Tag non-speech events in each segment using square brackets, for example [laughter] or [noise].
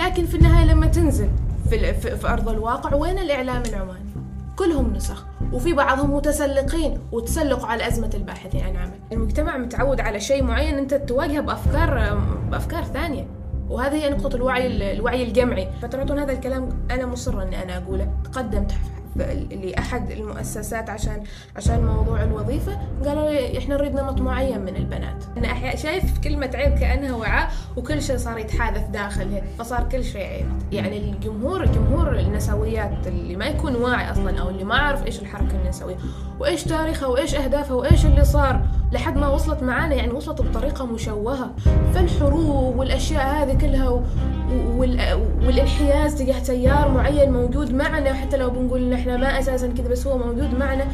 لكن في النهاية لما تنزل في, في, أرض الواقع وين الإعلام العماني؟ كلهم نسخ وفي بعضهم متسلقين وتسلقوا على أزمة الباحثين عن عمل. المجتمع متعود على شيء معين أنت تواجهه بأفكار بأفكار ثانية وهذه هي نقطة الوعي الوعي الجمعي. فترى هذا الكلام أنا مصرة أني أنا أقوله تقدمت لأحد المؤسسات عشان عشان موضوع الوظيفة. قالوا لي إحنا نريد نمط معين من البنات. أنا شايف كلمة عيب كأنها وعاء وكل شيء صار يتحادث داخله فصار كل شيء عيب. يعني الجمهور جمهور النسويات اللي ما يكون واعي أصلا أو اللي ما عارف إيش الحركة النسوية وإيش تاريخها وإيش اهدافها وإيش اللي صار. لحد ما وصلت معانا يعني وصلت بطريقة مشوهة. فالحروب والأشياء هذه كلها والانحياز تجاه تيار معين موجود معنا حتى لو بنقول ان إحنا ما أساسا كذا بس هو موجود معنا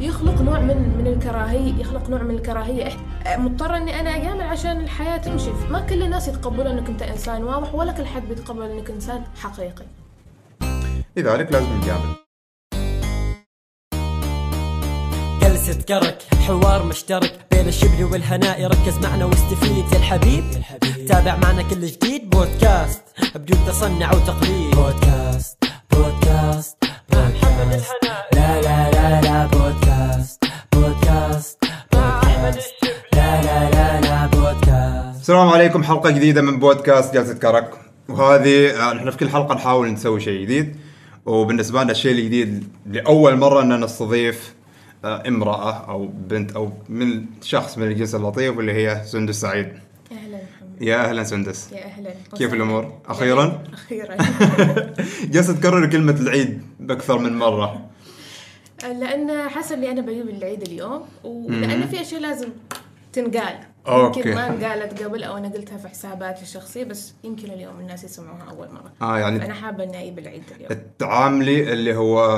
يخلق نوع من من الكراهية يخلق نوع من الكراهية. مضطره إني أنا أجامل عشان الحياة تمشي. ما كل الناس يتقبلون إنك أنت إنسان واضح ولا كل حد بيتقبل إنك إنسان حقيقي. لذلك لازم نجامل. جلسة كرك حوار مشترك. بين الشبل والهناء. ركز معنا واستفيد يا الحبيب. تابع معنا كل جديد. بودكاست بدون تصنع وتقليد. بودكاست بودكاست بودكاست. لا لا لا لا بودكاست بودكاست بودكاست. لا لا لا لا بودكاست. السلام عليكم. حلقة جديدة من بودكاست جلسة كرك. وهذه آه، نحن في كل حلقة نحاول نسوي شيء جديد. وبالنسبة لنا الشيء الجديد لأول مرة أن نستضيف آه، امرأة أو بنت أو من شخص من الجنس اللطيف اللي هي سندس سعيد. أهلا محمد يا أهلا سندس. يا أهلا. كيف الأمور؟ أخيرا؟ أخيرا. [laughs] جالسة تكرر كلمة العيد بأكثر من مرة. لأن حاسة إني أنا بجيب العيد اليوم ولأن في أشياء لازم تنقال. أوكي. يمكن ما انقالت قبل أو أنا قلتها في حساباتي الشخصية بس يمكن اليوم الناس يسمعوها أول مرة. آه يعني فأنا حابة إني أجيب العيد اليوم. التعاملي اللي هو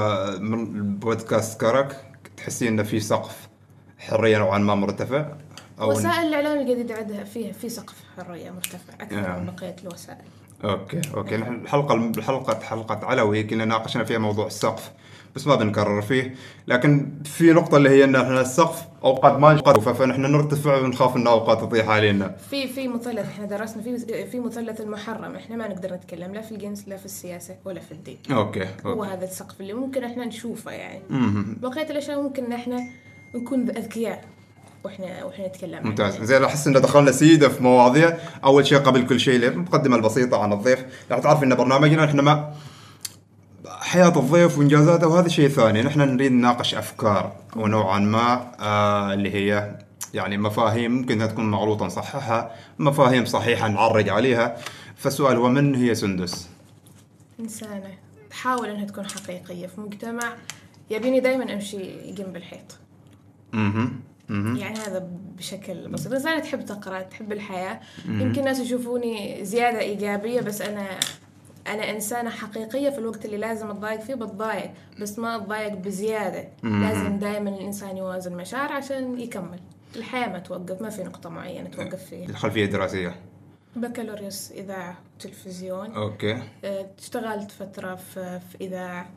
من بودكاست كرك. تحسين إنه في سقف حرية نوعا ما مرتفع أو وسائل الإعلام الجديده عندها فيها في سقف حرية مرتفع أكثر نعم. من بقية الوسائل. okay okay. نحن الحلقة الحلقة حلقة علوي كنا ناقشنا فيها موضوع السقف. بس ما بنكرر فيه. لكن في نقطة اللي هي إن إحنا السقف أوقات ما نقدر فنحن نرتفع ونخاف إن أوقات تطيح علينا. في في مثلث إحنا درسنا في في مثلث المحرم إحنا ما نقدر نتكلم لا في الجنس لا في السياسة ولا في الدين. okay هو okay هذا السقف اللي ممكن إحنا نشوفه يعني. بقية الأشياء ممكن إحنا نكون اذكياء وإحنا وإحنا نتكلم عنها. ممتاز. زين أحس إن دخلنا سيده في مواضيع. أول شيء قبل كل شيء المقدمه البسيطة عن الضيف. راح تعرف إن برنامجنا إحنا ما حياة الضيف وانجازاته وهذا شيء ثاني. نحن نريد نناقش أفكار ونوعا ما آه اللي هي يعني مفاهيم ممكن إنها تكون مغلوطه نصححها مفاهيم صحيحة نعرج عليها. فالسؤال هو من هي سندس؟ إنسانة. تحاول إنها تكون حقيقية في مجتمع يبيني دائما امشي جنب الحيط أها أها يعني هذا بشكل بسيط. بس أنا تحب تقرأ تحب الحياة. يمكن الناس يشوفوني زيادة إيجابية بس أنا أنا إنسانة حقيقية في الوقت اللي لازم أتضايق فيه بتضايق بس ما أتضايق بزيادة. مم. لازم دائما الإنسان يوازن مشاعر عشان يكمل. الحياة ما توقف ما في نقطة معينة توقف فيها. الخلفية الدراسية. بكالوريوس إذاعة وتلفزيون أوكي. آه، اشتغلت فترة في, في إذاعة.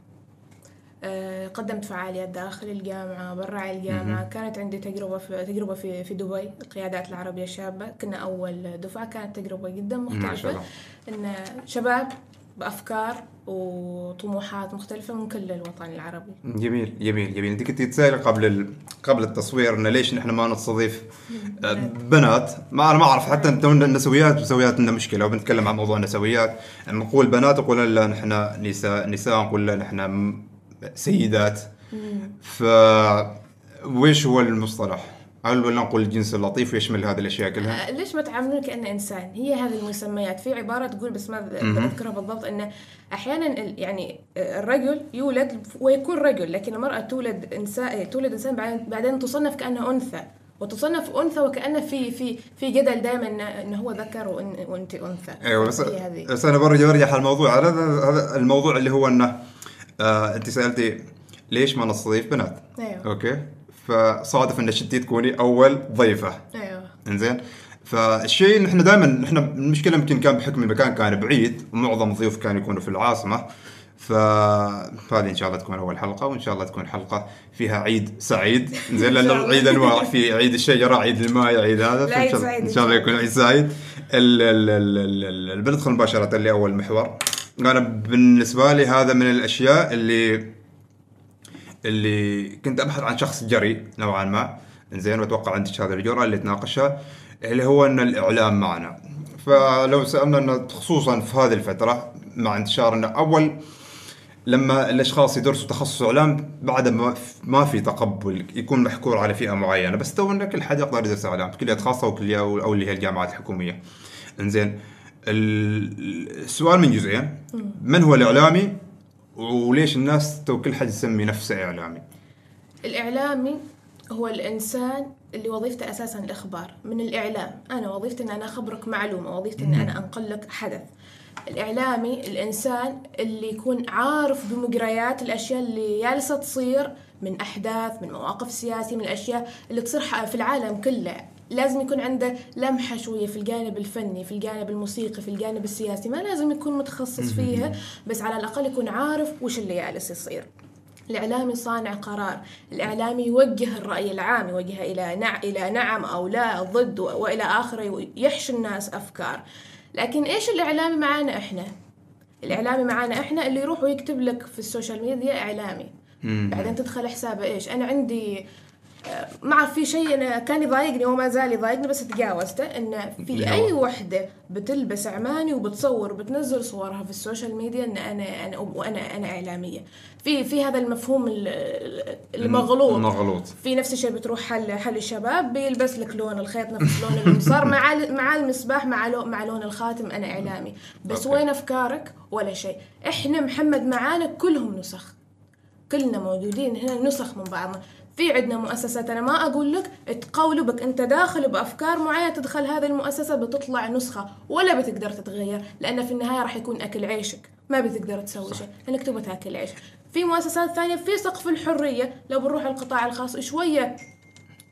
آه، قدمت فعاليات داخل الجامعة برا الجامعة. كانت عندي تجربة في تجربة في في دبي القيادات العربية الشابة. كنا أول دفعة كانت تجربة جدا مختلفة. إن شباب بأفكار وطموحات مختلفة من كل الوطن العربي. جميل جميل جميل. أنت كنت تسالي قبل ال... قبل التصوير انه ليش نحن ما نستضيف آه، بنات؟ ما أنا ما أعرف حتى انت النسويات مسويات لنا مشكلة. وبنتكلم عن موضوع النسويات نقول بنات يقول لا نحن نساء نساء نقول لا نحن سيدات. ف ويش هو المصطلح؟ هل ولا نقول الجنس اللطيف يشمل هذه الأشياء كلها؟ آه، ليش ما تعاملون كأنه إنسان؟ هي هذه المسميات. في عبارة تقول بس ما مهم. بذكرها بالضبط أنه أحيانا ال- يعني آه، الرجل يولد ويكون رجل لكن المرأة تولد إنسان تولد إنسان بعدين بعدين تصنف كأنها أنثى وتصنف أنثى وكأنه في في في جدل دائما إنه هو ذكر وإن- وأنت أنثى. أيوه بس بس أنا برجع برجع على الموضوع. هذا هذا الموضوع اللي هو إنه آه أنت سألتي ليش ما نستضيف بنات؟ أيوه. أوكي؟ فصادف إن انت تكوني أول ضيفة. أيوه. إنزين؟ فالشيء اللي إحنا دائما إحنا المشكلة يمكن كان بحكم المكان كان بعيد ومعظم الضيوف كانوا يكونوا في العاصمة. فهذه إن شاء الله تكون أول حلقة وإن شاء الله تكون حلقة فيها عيد سعيد. زين لأن الله. العيد أنواع في عيد الشجره عيد الماء عيد هذا فإن شاء- سعيد إن شاء الله يكون عيد سعيد. بندخل مباشرة لأول محور. أنا بالنسبة لي هذا من الأشياء اللي اللي كنت أبحث عن شخص جريء نوعا ما. زين وأتوقع عندك هذه الجرأة اللي تناقشها اللي هو إن الإعلام معنا. فلو سألنا خصوصا في هذه الفترة مع انتشار إنه أول لما الأشخاص يدرسوا تخصص إعلام بعد ما ما في تقبل يكون محكور على فئة معينة. بس تو إن كل حد يقدر يدرس إعلام كليات خاصة وكليه أو اللي هي الجامعات الحكومية. إنزين ال- السؤال من جزئين. من هو الإعلامي؟ وليش الناس تو كل حد يسمي نفسه إعلامي؟ الإعلامي هو الإنسان اللي وظيفته أساسا الإخبار. من الإعلام أنا وظيفتي أن أنا أخبرك معلومة وظيفتي أن أنا أنقل لك حدث. الإعلامي الإنسان اللي يكون عارف بمجريات الأشياء اللي جالسة تصير من أحداث من مواقف سياسية من الأشياء اللي تصير في العالم كله. لازم يكون عنده لمحة شوية في الجانب الفني في الجانب الموسيقي في الجانب السياسي. ما لازم يكون متخصص فيها بس على الأقل يكون عارف وش اللي جالس يصير. الإعلامي صانع قرار. الإعلامي يوجه الرأي العام يوجهه إلى نع... إلى نعم أو لا ضد وإلى آخره يحشي الناس أفكار. لكن إيش الإعلامي معانا إحنا؟ الإعلامي معانا إحنا اللي يروح ويكتب لك في ال social media إعلامي. بعدين تدخل حسابه إيش؟ أنا عندي ما أعرف في شيء أنا كان يضايقني وما زال يضايقني بس تجاوزته إن اللي في؟ اي وحدة بتلبس عماني وبتصور وبتنزل صورها في ال social media إن أنا أنا وأنا أنا إعلامية. في في هذا المفهوم ال- ال- المغلوط. المغلوط. في نفس الشيء بتروح حل حل الشباب بيلبس لك لون الخيط نفس لون المصار [laughs] مع مع المسباح مع لون مع لون الخاتم أنا إعلامي. بس okay. وين أفكارك؟ ولا شيء. إحنا محمد معانا كلهم نسخ. كلنا موجودين هنا نسخ من بعضنا. في عندنا مؤسسات أنا ما أقول لك تقولبك أنت داخل بأفكار معينة تدخل هذه المؤسسة بتطلع نسخة ولا بتقدر تتغير لأن في النهاية راح يكون أكل عيشك. ما بتقدر تسوي شيء لأنك تبغى تأكل عيش في مؤسسات ثانية في سقف الحرية. لو بنروح القطاع الخاص شوية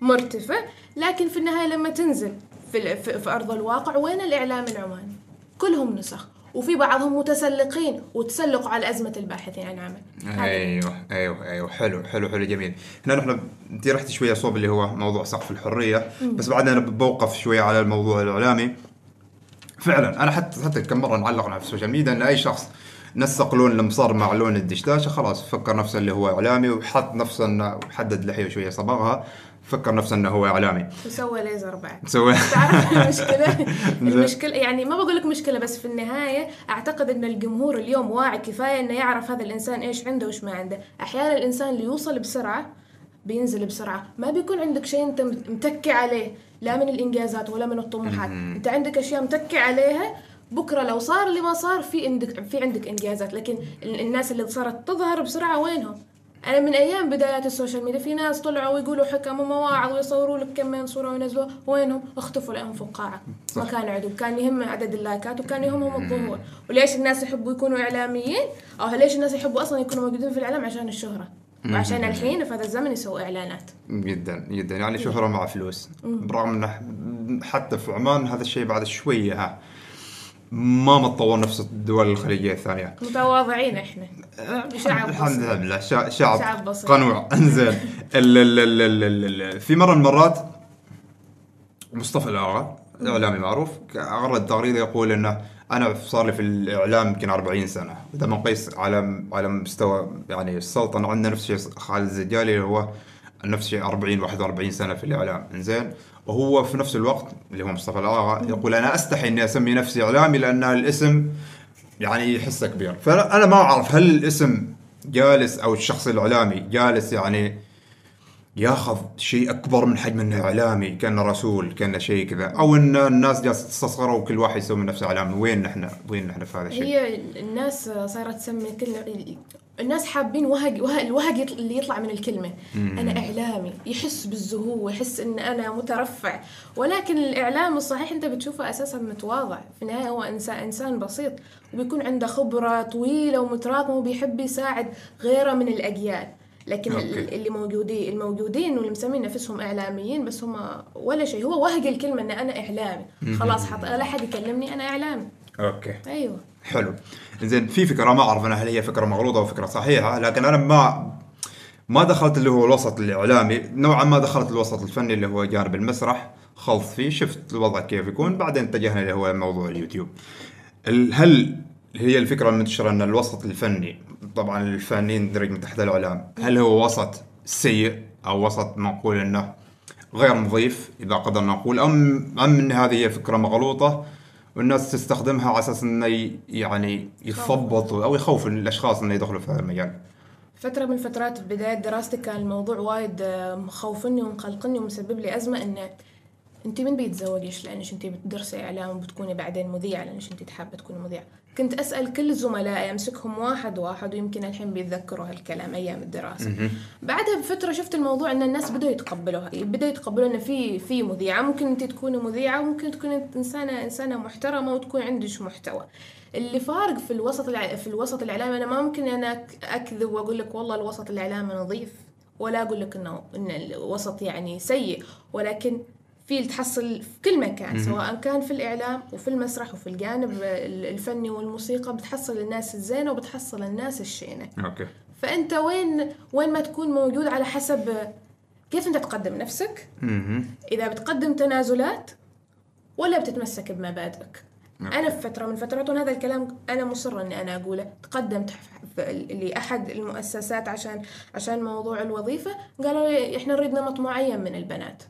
مرتفع لكن في النهاية لما تنزل في, في أرض الواقع وين الإعلام العماني؟ كلهم نسخ. وفي بعضهم متسلقين وتسلقوا على أزمة الباحثين عن عمل. أيوه أيوه أيوه. حلو حلو حلو جميل. هنا نحن انت رحت شوية صوب اللي هو موضوع سقف الحرية. بس بعدين أنا بوقف شوية على الموضوع الإعلامي. فعلا أنا حتى حتى كم مرة نعلق على السوشيال ميديا إن أي شخص نسق لون المصر مع لون الدشداشه خلاص فكر نفسه اللي هو إعلامي وحط نفسه إنه وحدد لحيه شوية صبغها فكر نفسه إنه هو إعلامي. وسوى ليزر بعد. سوى [laughs] تعرف المشكلة؟ [laughs] المشكلة يعني ما بقول لك مشكلة بس في النهاية أعتقد أن الجمهور اليوم واعي كفاية أنه يعرف هذا الإنسان إيش عنده وإيش ما عنده. أحيانا الإنسان اللي يوصل بسرعة بينزل بسرعة. ما بيكون عندك شيء أنت متكي عليه لا من الإنجازات ولا من الطموحات. أنت عندك أشياء متكي عليها بكرة لو صار اللي ما صار في عندك في عندك إنجازات. لكن ال- الناس اللي صارت تظهر بسرعة وينهم؟ أنا من أيام بدايات السوشيال ميديا في ناس طلعوا ويقولوا حكم ومواعظ ويصوروا لك كم من صورة وينزلوها وينهم؟ اختفوا في القاعة ما كان عندهم كان يهم عدد اللايكات وكان يهمهم الظهور. وليش الناس يحبوا يكونوا إعلاميين؟ أو ليش الناس يحبوا أصلا يكونوا موجودين في الإعلام؟ عشان الشهرة. وعشان الحين في هذا الزمن يسووا إعلانات. جدا جدا. يعني شهرة مع فلوس. برغم إنه حتى في عمان هذا الشيء بعد شوية. ها ما متطور نفس الدول الخليجية الثانية. متواضعين إحنا. شعب الحمد. لله شع- شعب, شعب بسيط. قنوع. [laughs] إنزين. في مرة من المرات مصطفى الاغا إعلامي معروف عرض تغريدة يقول إنه أنا صار لي في الإعلام يمكن 40 سنة. إذا بنقيس على على مستوى يعني السلطنه عندنا نفس الشيء خالد الزجالي هو نفس الشيء 40 41 سنة في الإعلام. إنزين. وهو في نفس الوقت اللي هو مصطفى الاغا يقول أنا أستحي إني أسمي نفسي إعلامي لأن الاسم يعني يحسه كبير فأنا ما أعرف هل الاسم جالس أو الشخص الإعلامي جالس يعني ياخذ شيء أكبر من حجم إنه إعلامي كأنه رسول كأنه شيء كذا أو إن الناس جالسة تستصغره وكل واحد يسوي من نفسه اعلامي وين نحن؟ وين نحن في هذا الشيء؟ هي الناس صارت تسمي كلمة الناس حابين وهج وه- الوهج اللي يطلع من الكلمة. أنا إعلامي. يحس بالزهو يحس إن أنا مترفع. ولكن الإعلام الصحيح أنت بتشوفه أساسا متواضع. في النهاية هو إنسان إنسان بسيط وبيكون عنده خبرة طويلة ومتراكمة وبيحب يساعد غيره من الأجيال. لكن okay. اللي موجودين الموجودين واللي مسمين نفسهم إعلاميين بس هم ولا شيء. هو وهج الكلمة إن أنا إعلامي. خلاص حط لا أحد يكلمني أنا إعلامي. okay. أيوه. حلو. زين في فكرة ما أعرف أنا هل هي فكرة مغلوطة أو فكرة صحيحة لكن أنا ما ما دخلت اللي هو الوسط الإعلامي نوعا ما دخلت الوسط الفني اللي هو جانب المسرح خلط فيه شفت الوضع كيف يكون بعدين اتجهنا اللي هو موضوع اليوتيوب. ال- هل هي الفكرة المنتشرة إن الوسط الفني طبعا الفنانين درج من تحت الإعلام هل هو وسط سيء أو وسط نقول إنه غير نظيف إذا قدرنا نقول أم أم إن هذه هي فكرة مغلوطة؟ والناس تستخدمها على أساس إنه يعني يثبط أو يخوف الأشخاص إنه يدخلوا في هذا المجال. فترة من فترات بداية دراستي كان الموضوع وايد مخوفني ومقلقني ومسبب لي أزمة إنه أنت من بيتزوجش لأنش أنت بتدرسي إعلام وبتكوني بعدين مذيعة لأنش أنت حابة تكوني مذيعة. كنت أسأل كل زملائي أمسكهم واحد واحد ويمكن الحين بيتذكروا هالكلام أيام الدراسة. بعدها بفترة شفت الموضوع إن الناس بدأوا يتقبلوها بدأوا يتقبلوا إن في في مذيعة. ممكن أنت تكوني مذيعة وممكن تكوني إنسانة إنسانة محترمة وتكون عندك محتوى. اللي فارق في الوسط الع... في الوسط الإعلامي أنا ما ممكن أنا أك- أكذب وأقول لك والله الوسط الإعلامي نظيف ولا أقول لك إنه إن الوسط يعني سيء. ولكن في تحصل في كل مكان سواء كان في الإعلام وفي المسرح وفي الجانب ال- الفني والموسيقى بتحصل الناس الزينة وبتحصل الناس الشينة. أوكي. فأنت وين وين ما تكون موجود على حسب كيف أنت تقدم نفسك. إذا بتقدم تنازلات ولا بتتمسك بمبادئك. أنا في فترة من فترات هذا الكلام أنا مصرة إني أنا أقوله. تقدمت لأحد المؤسسات عشان عشان موضوع الوظيفة قالوا لي إحنا نريد نمط معين من البنات.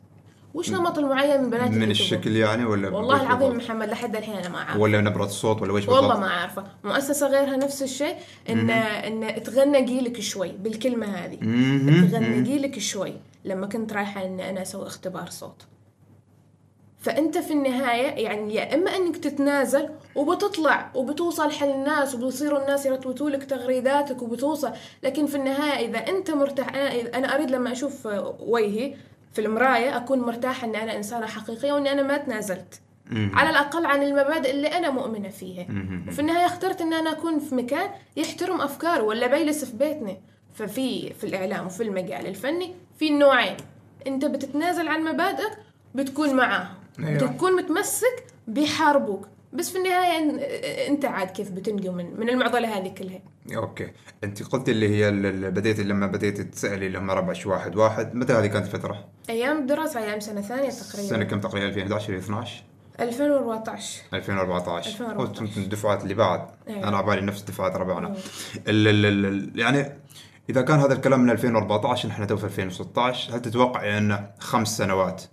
وش نمط المعين من البنات من الشكل يعني ولا والله العظيم؟ محمد لحد الحين أنا ما أعرف. ولا نبرة الصوت ولا وش والله؟ ما عارفه مؤسسة غيرها نفس الشيء إن إن تغنقي لك شوي بالكلمة هذه. تغنقي لك شوي لما كنت رايحة إن أنا أسوي اختبار صوت. فأنت في النهاية يعني يا إما إنك تتنازل وبتطلع وبتوصل حل الناس وبيصيروا الناس يرتوتوا لك تغريداتك وبتوصل لكن في النهاية إذا أنت مرتاح أنا أنا أريد لما أشوف وجهي في المراية أكون مرتاحة ان أنا إنسانة حقيقية وان أنا ما تنازلت. على الأقل عن المبادئ اللي أنا مؤمنة فيها. وفي النهاية اخترت إن أنا أكون في مكان يحترم افكاري ولا بيلس في بيتنا. ففي في الإعلام وفي المجال الفني في نوعين. أنت بتتنازل عن مبادئك بتكون معاهم. أيوة. بتكون متمسك بيحاربوك بس في النهاية أنت عاد كيف بتنجو من من المعضلة هذه كلها. okay. أنت قلت اللي هي اللي بديت لما بديت تسألي اللي هم ربع واحد واحد متى هذه كانت الفترة؟ أيام الدراسة أيام سنة ثانية سنة تقريبا؟ كم تقريبا 2011 ولا 12 2014 2014 2014. قلت انت من الدفعات اللي بعد. أيوة. أنا على بالي نفس دفعات ربعنا ال ال ال ال يعني إذا كان هذا الكلام من 2014 نحن تو في 2016 هل تتوقع إن خمس سنوات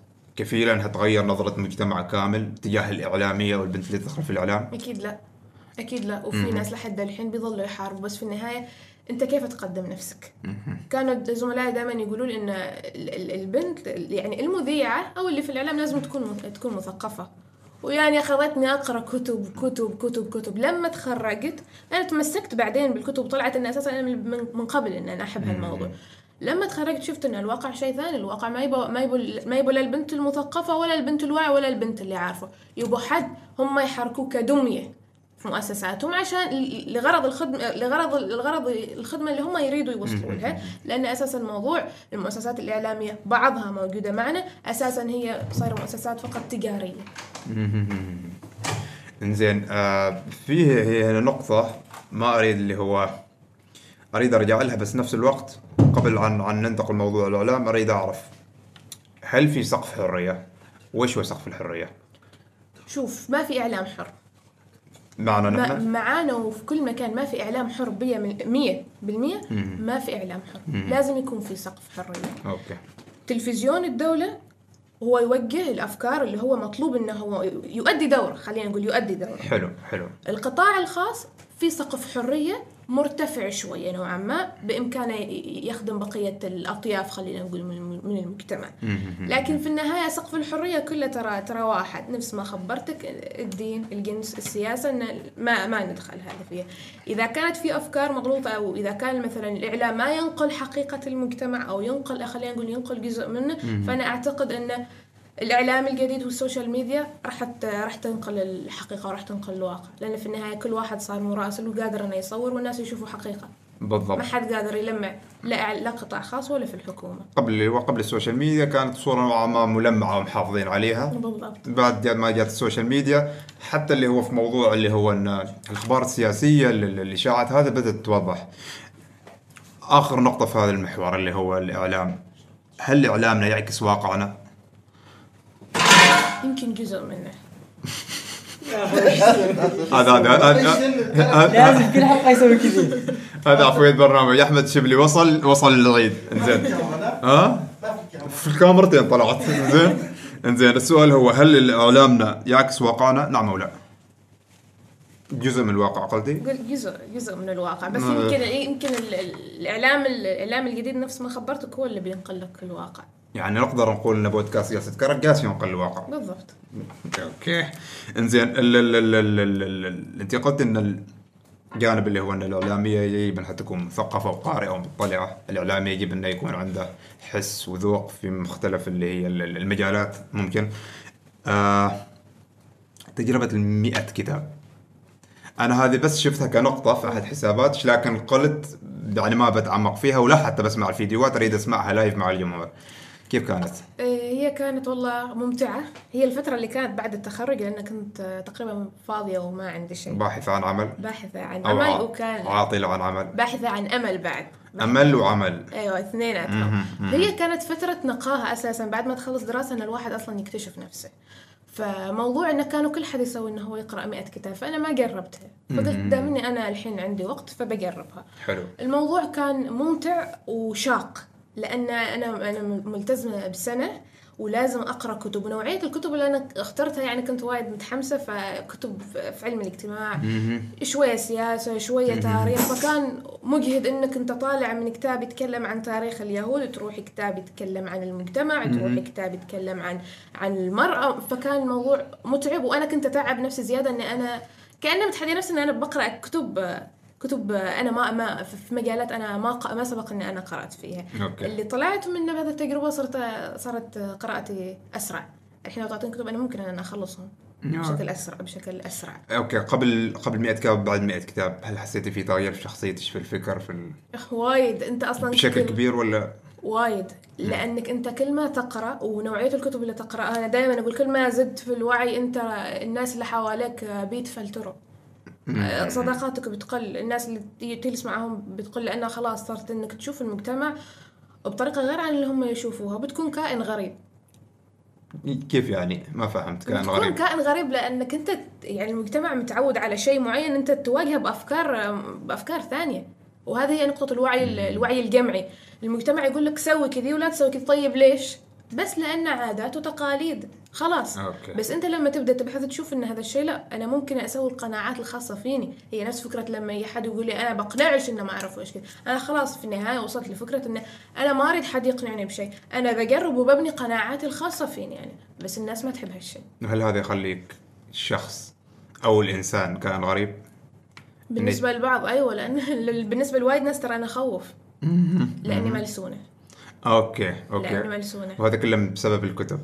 كفيلة إنها تغير نظرة المجتمع كامل تجاه الإعلامية والبنت اللي تدخل في الإعلام؟ أكيد لا. أكيد لا. وفي ناس لحد الحين بيظلوا يحاربوا بس في النهاية أنت كيف تقدم نفسك؟ كانوا زملائي دائما يقولوا لي إن ال- ال- البنت يعني المذيعة أو اللي في الإعلام لازم تكون تكون مثقفة. ويعني أخذتني أقرأ كتب كتب كتب كتب. لما تخرجت أنا تمسكت بعدين بالكتب طلعت ان أساسا أنا من من قبل إن أنا أحب هالموضوع. لما تخرجت شفت إن الواقع شيء ثاني الواقع ما يبغى ما يبغى ما يبغى لا البنت المثقفة ولا البنت الواعية ولا البنت اللي عارفه يبغوا حد هم يحركوه كدمية في مؤسساتهم عشان لغرض الخدمه لغرض الغرض الخدمة اللي هم يريدوا يوصلوا لها. لأن أساسا الموضوع المؤسسات الإعلامية بعضها موجودة معنا أساسا هي صايرة مؤسسات فقط تجارية. إنزين آه فيه هي نقطة ما أريد اللي هو أريد أرجع لها بس نفس الوقت قبل عن عن ننتقل موضوع الأعلام أريد أعرف هل في سقف حرية؟ وش هو سقف الحرية؟ شوف ما في إعلام حر. معنا نحن؟ معانا وفي كل مكان ما في إعلام حر بيا من مية بالمية ما في إعلام حر. لازم يكون في سقف حرية. أوكي. تلفزيون الدولة هو يوجه الأفكار اللي هو مطلوب إنه هو يؤدي دور خلينا نقول يؤدي دور حلو حلو. القطاع الخاص في سقف حرية مرتفع شوية نوعا ما بإمكانه يخدم بقية الأطياف خلينا نقول من المجتمع. لكن في النهاية سقف الحرية كله ترى ترى واحد. نفس ما خبرتك الدين الجنس السياسة إن ما ما ندخل هذا فيها. إذا كانت في أفكار مغلوطة أو إذا كان مثلا الإعلام ما ينقل حقيقة المجتمع أو ينقل خلينا نقول ينقل جزء منه فأنا أعتقد أن الإعلام الجديد والسوشيال ميديا راح راح تنقل الحقيقة وراح تنقل الواقع. لأن في النهاية كل واحد صار مراسل وقادر إنه يصور والناس يشوفوا حقيقة. ما بالضبط حد قادر يلمع لا لا قطاع خاص ولا في الحكومة. قبل وقبل السوشيال ميديا كانت الصورة نوعا ما ملمعة ومحافظين عليها. بالضبط. بعد ما جات السوشيال ميديا حتى اللي هو في موضوع اللي هو إن الأخبار السياسية ال- ال- الاشاعات هذا بدأت توضح. آخر نقطة في هذا المحور اللي هو الإعلام. هل إعلامنا يعكس واقعنا؟ يمكن جزء منه. [laughs] هذا هذا هذا- [laughs] لازم كل حلقة يسوي كذي. هذا عفوية برنامج. أحمد شبلي وصل وصل للعيد. إنزين. ها؟ في الكاميرتين طلعت. إنزين. إنزين. السؤال هو هل إعلامنا يعكس واقعنا؟ نعم أو لا؟ جزء من الواقع قلتي؟ قل جزء جزء من الواقع. بس ما- يمكن يمكن ال- ال- الإعلام الإعلام الجديد نفس ما خبرتك هو اللي بينقل لك الواقع. يعني نقدر نقول إن بودكاست جالس يتكرر قاس ينقل الواقع. بالضبط. okay. إنزين ال ال ال ال ال ال ال أنت قلت إن الجانب اللي هو إن الإعلامية يجب انها تكون مثقفة وقارئة ومطلعة، الاعلامي يجب انه يكون عنده حس وذوق في مختلف اللي هي ال- ال- المجالات. ممكن. آه تجربة المئة كتاب. أنا هذه بس شفتها كنقطة في أحد حساباتك لكن قلت يعني ما بتعمق فيها ولا حتى بسمع الفيديوهات أريد أسمعها live مع الجمهور. كيف كانت؟ إيه، هي كانت والله ممتعة. هي الفترة اللي كانت بعد التخرج لأن كنت تقريبا فاضية وما عندي شيء. باحثة عن عمل؟ باحثة عن أمل ع- وكان عاطلة عن عمل. باحثة عن أمل بعد. أمل وعمل. أيوه اثنيناتهم هي كانت فترة نقاهة أساسا. بعد ما تخلص دراسة إن الواحد أصلا يكتشف نفسه. فموضوع انه كانوا كل حد يسوي إنه هو يقرأ 100 كتاب فأنا ما جربتها. فقلت دامني أنا الحين عندي وقت فبجربها. حلو. الموضوع كان ممتع وشاق. لأن أنا أنا ملتزمة بسنة ولازم أقرأ كتب ونوعية الكتب اللي أنا اخترتها يعني كنت وايد متحمسة فكتب في علم الاجتماع شوية سياسة شوية تاريخ فكان مجهد إنك أنت طالع من كتاب يتكلم عن تاريخ اليهود تروح كتاب يتكلم عن المجتمع تروح كتاب يتكلم عن عن المرأة فكان الموضوع متعب وأنا كنت أتعب نفسي زيادة إني أنا كأني متحدي نفسي ان أنا بقرأ كتب كتب أنا ما ما في مجالات أنا ما ما سبق إني أنا قرأت فيها. okay. اللي طلعت منه بهذه التجربة صرت صارت قراءتي أسرع. الحين لو تعطيني كتب أنا ممكن ان أنا أخلصهم بشكل أسرع بشكل أسرع. okay. قبل قبل 100 كتاب بعد 100 كتاب هل حسيتي في تغيير في شخصيتك في الفكر في ال... وايد. أنت أصلا بشكل كل- كبير ولا؟ وايد. لأنك أنت كل ما تقرأ ونوعية الكتب اللي تقرأها أنا دائما أقول كل ما زدت في الوعي أنت الناس اللي حواليك بيتفلتروا. صداقاتك بتقل الناس اللي تجلس معاهم بتقل لأنها خلاص صارت إنك تشوف المجتمع بطريقة غير عن اللي هم يشوفوها بتكون كائن غريب. كيف يعني؟ ما فهمت بتكون غريب. كائن غريب لأنك أنت يعني المجتمع متعود على شيء معين أنت تواجهه بأفكار بأفكار ثانية. وهذه هي نقطة الوعي الوعي الجمعي. المجتمع يقول لك سوي كذي ولا تسوي كذي. طيب ليش؟ بس لأن عادات وتقاليد. خلاص. okay. بس أنت لما تبدأ تبحث تشوف إن هذا الشيء لا أنا ممكن أسوي القناعات الخاصة فيني. هي نفس فكرة لما اي حد يقول لي أنا بقنعش إنه ما أعرف إيش كذا. أنا خلاص في النهاية وصلت لفكرة إن أنا ما أريد حد يقنعني بشيء. أنا بجرب وببني قناعاتي الخاصة فيني يعني. بس الناس ما تحب هالشيء. هل هذا يخليك شخص أو الإنسان كان غريب؟ بالنسبة للبعض أيوه لأن [laughs] بالنسبة لوايد ناس ترى أنا اخوف لأني ملسونه okay okay. ملسونه وهذا كله بسبب الكتب.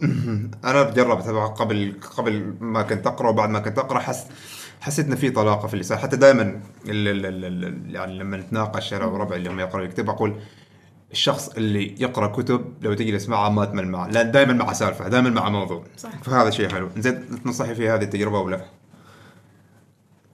[laughs] أنا جربتها قبل قبل ما كنت أقرأ وبعد ما كنت أقرأ حس حسيت ان في طلاقة في اللسان. حتى دائما يعني لما نتناقش أنا وربعي اللي هم يقرأوا الكتب أقول الشخص اللي يقرأ كتب لو تجلس معه ما تمل معه لأن دائما مع سالفة دائما مع موضوع. صح. فهذا شيء حلو. زين تنصحي في هذه التجربة ولا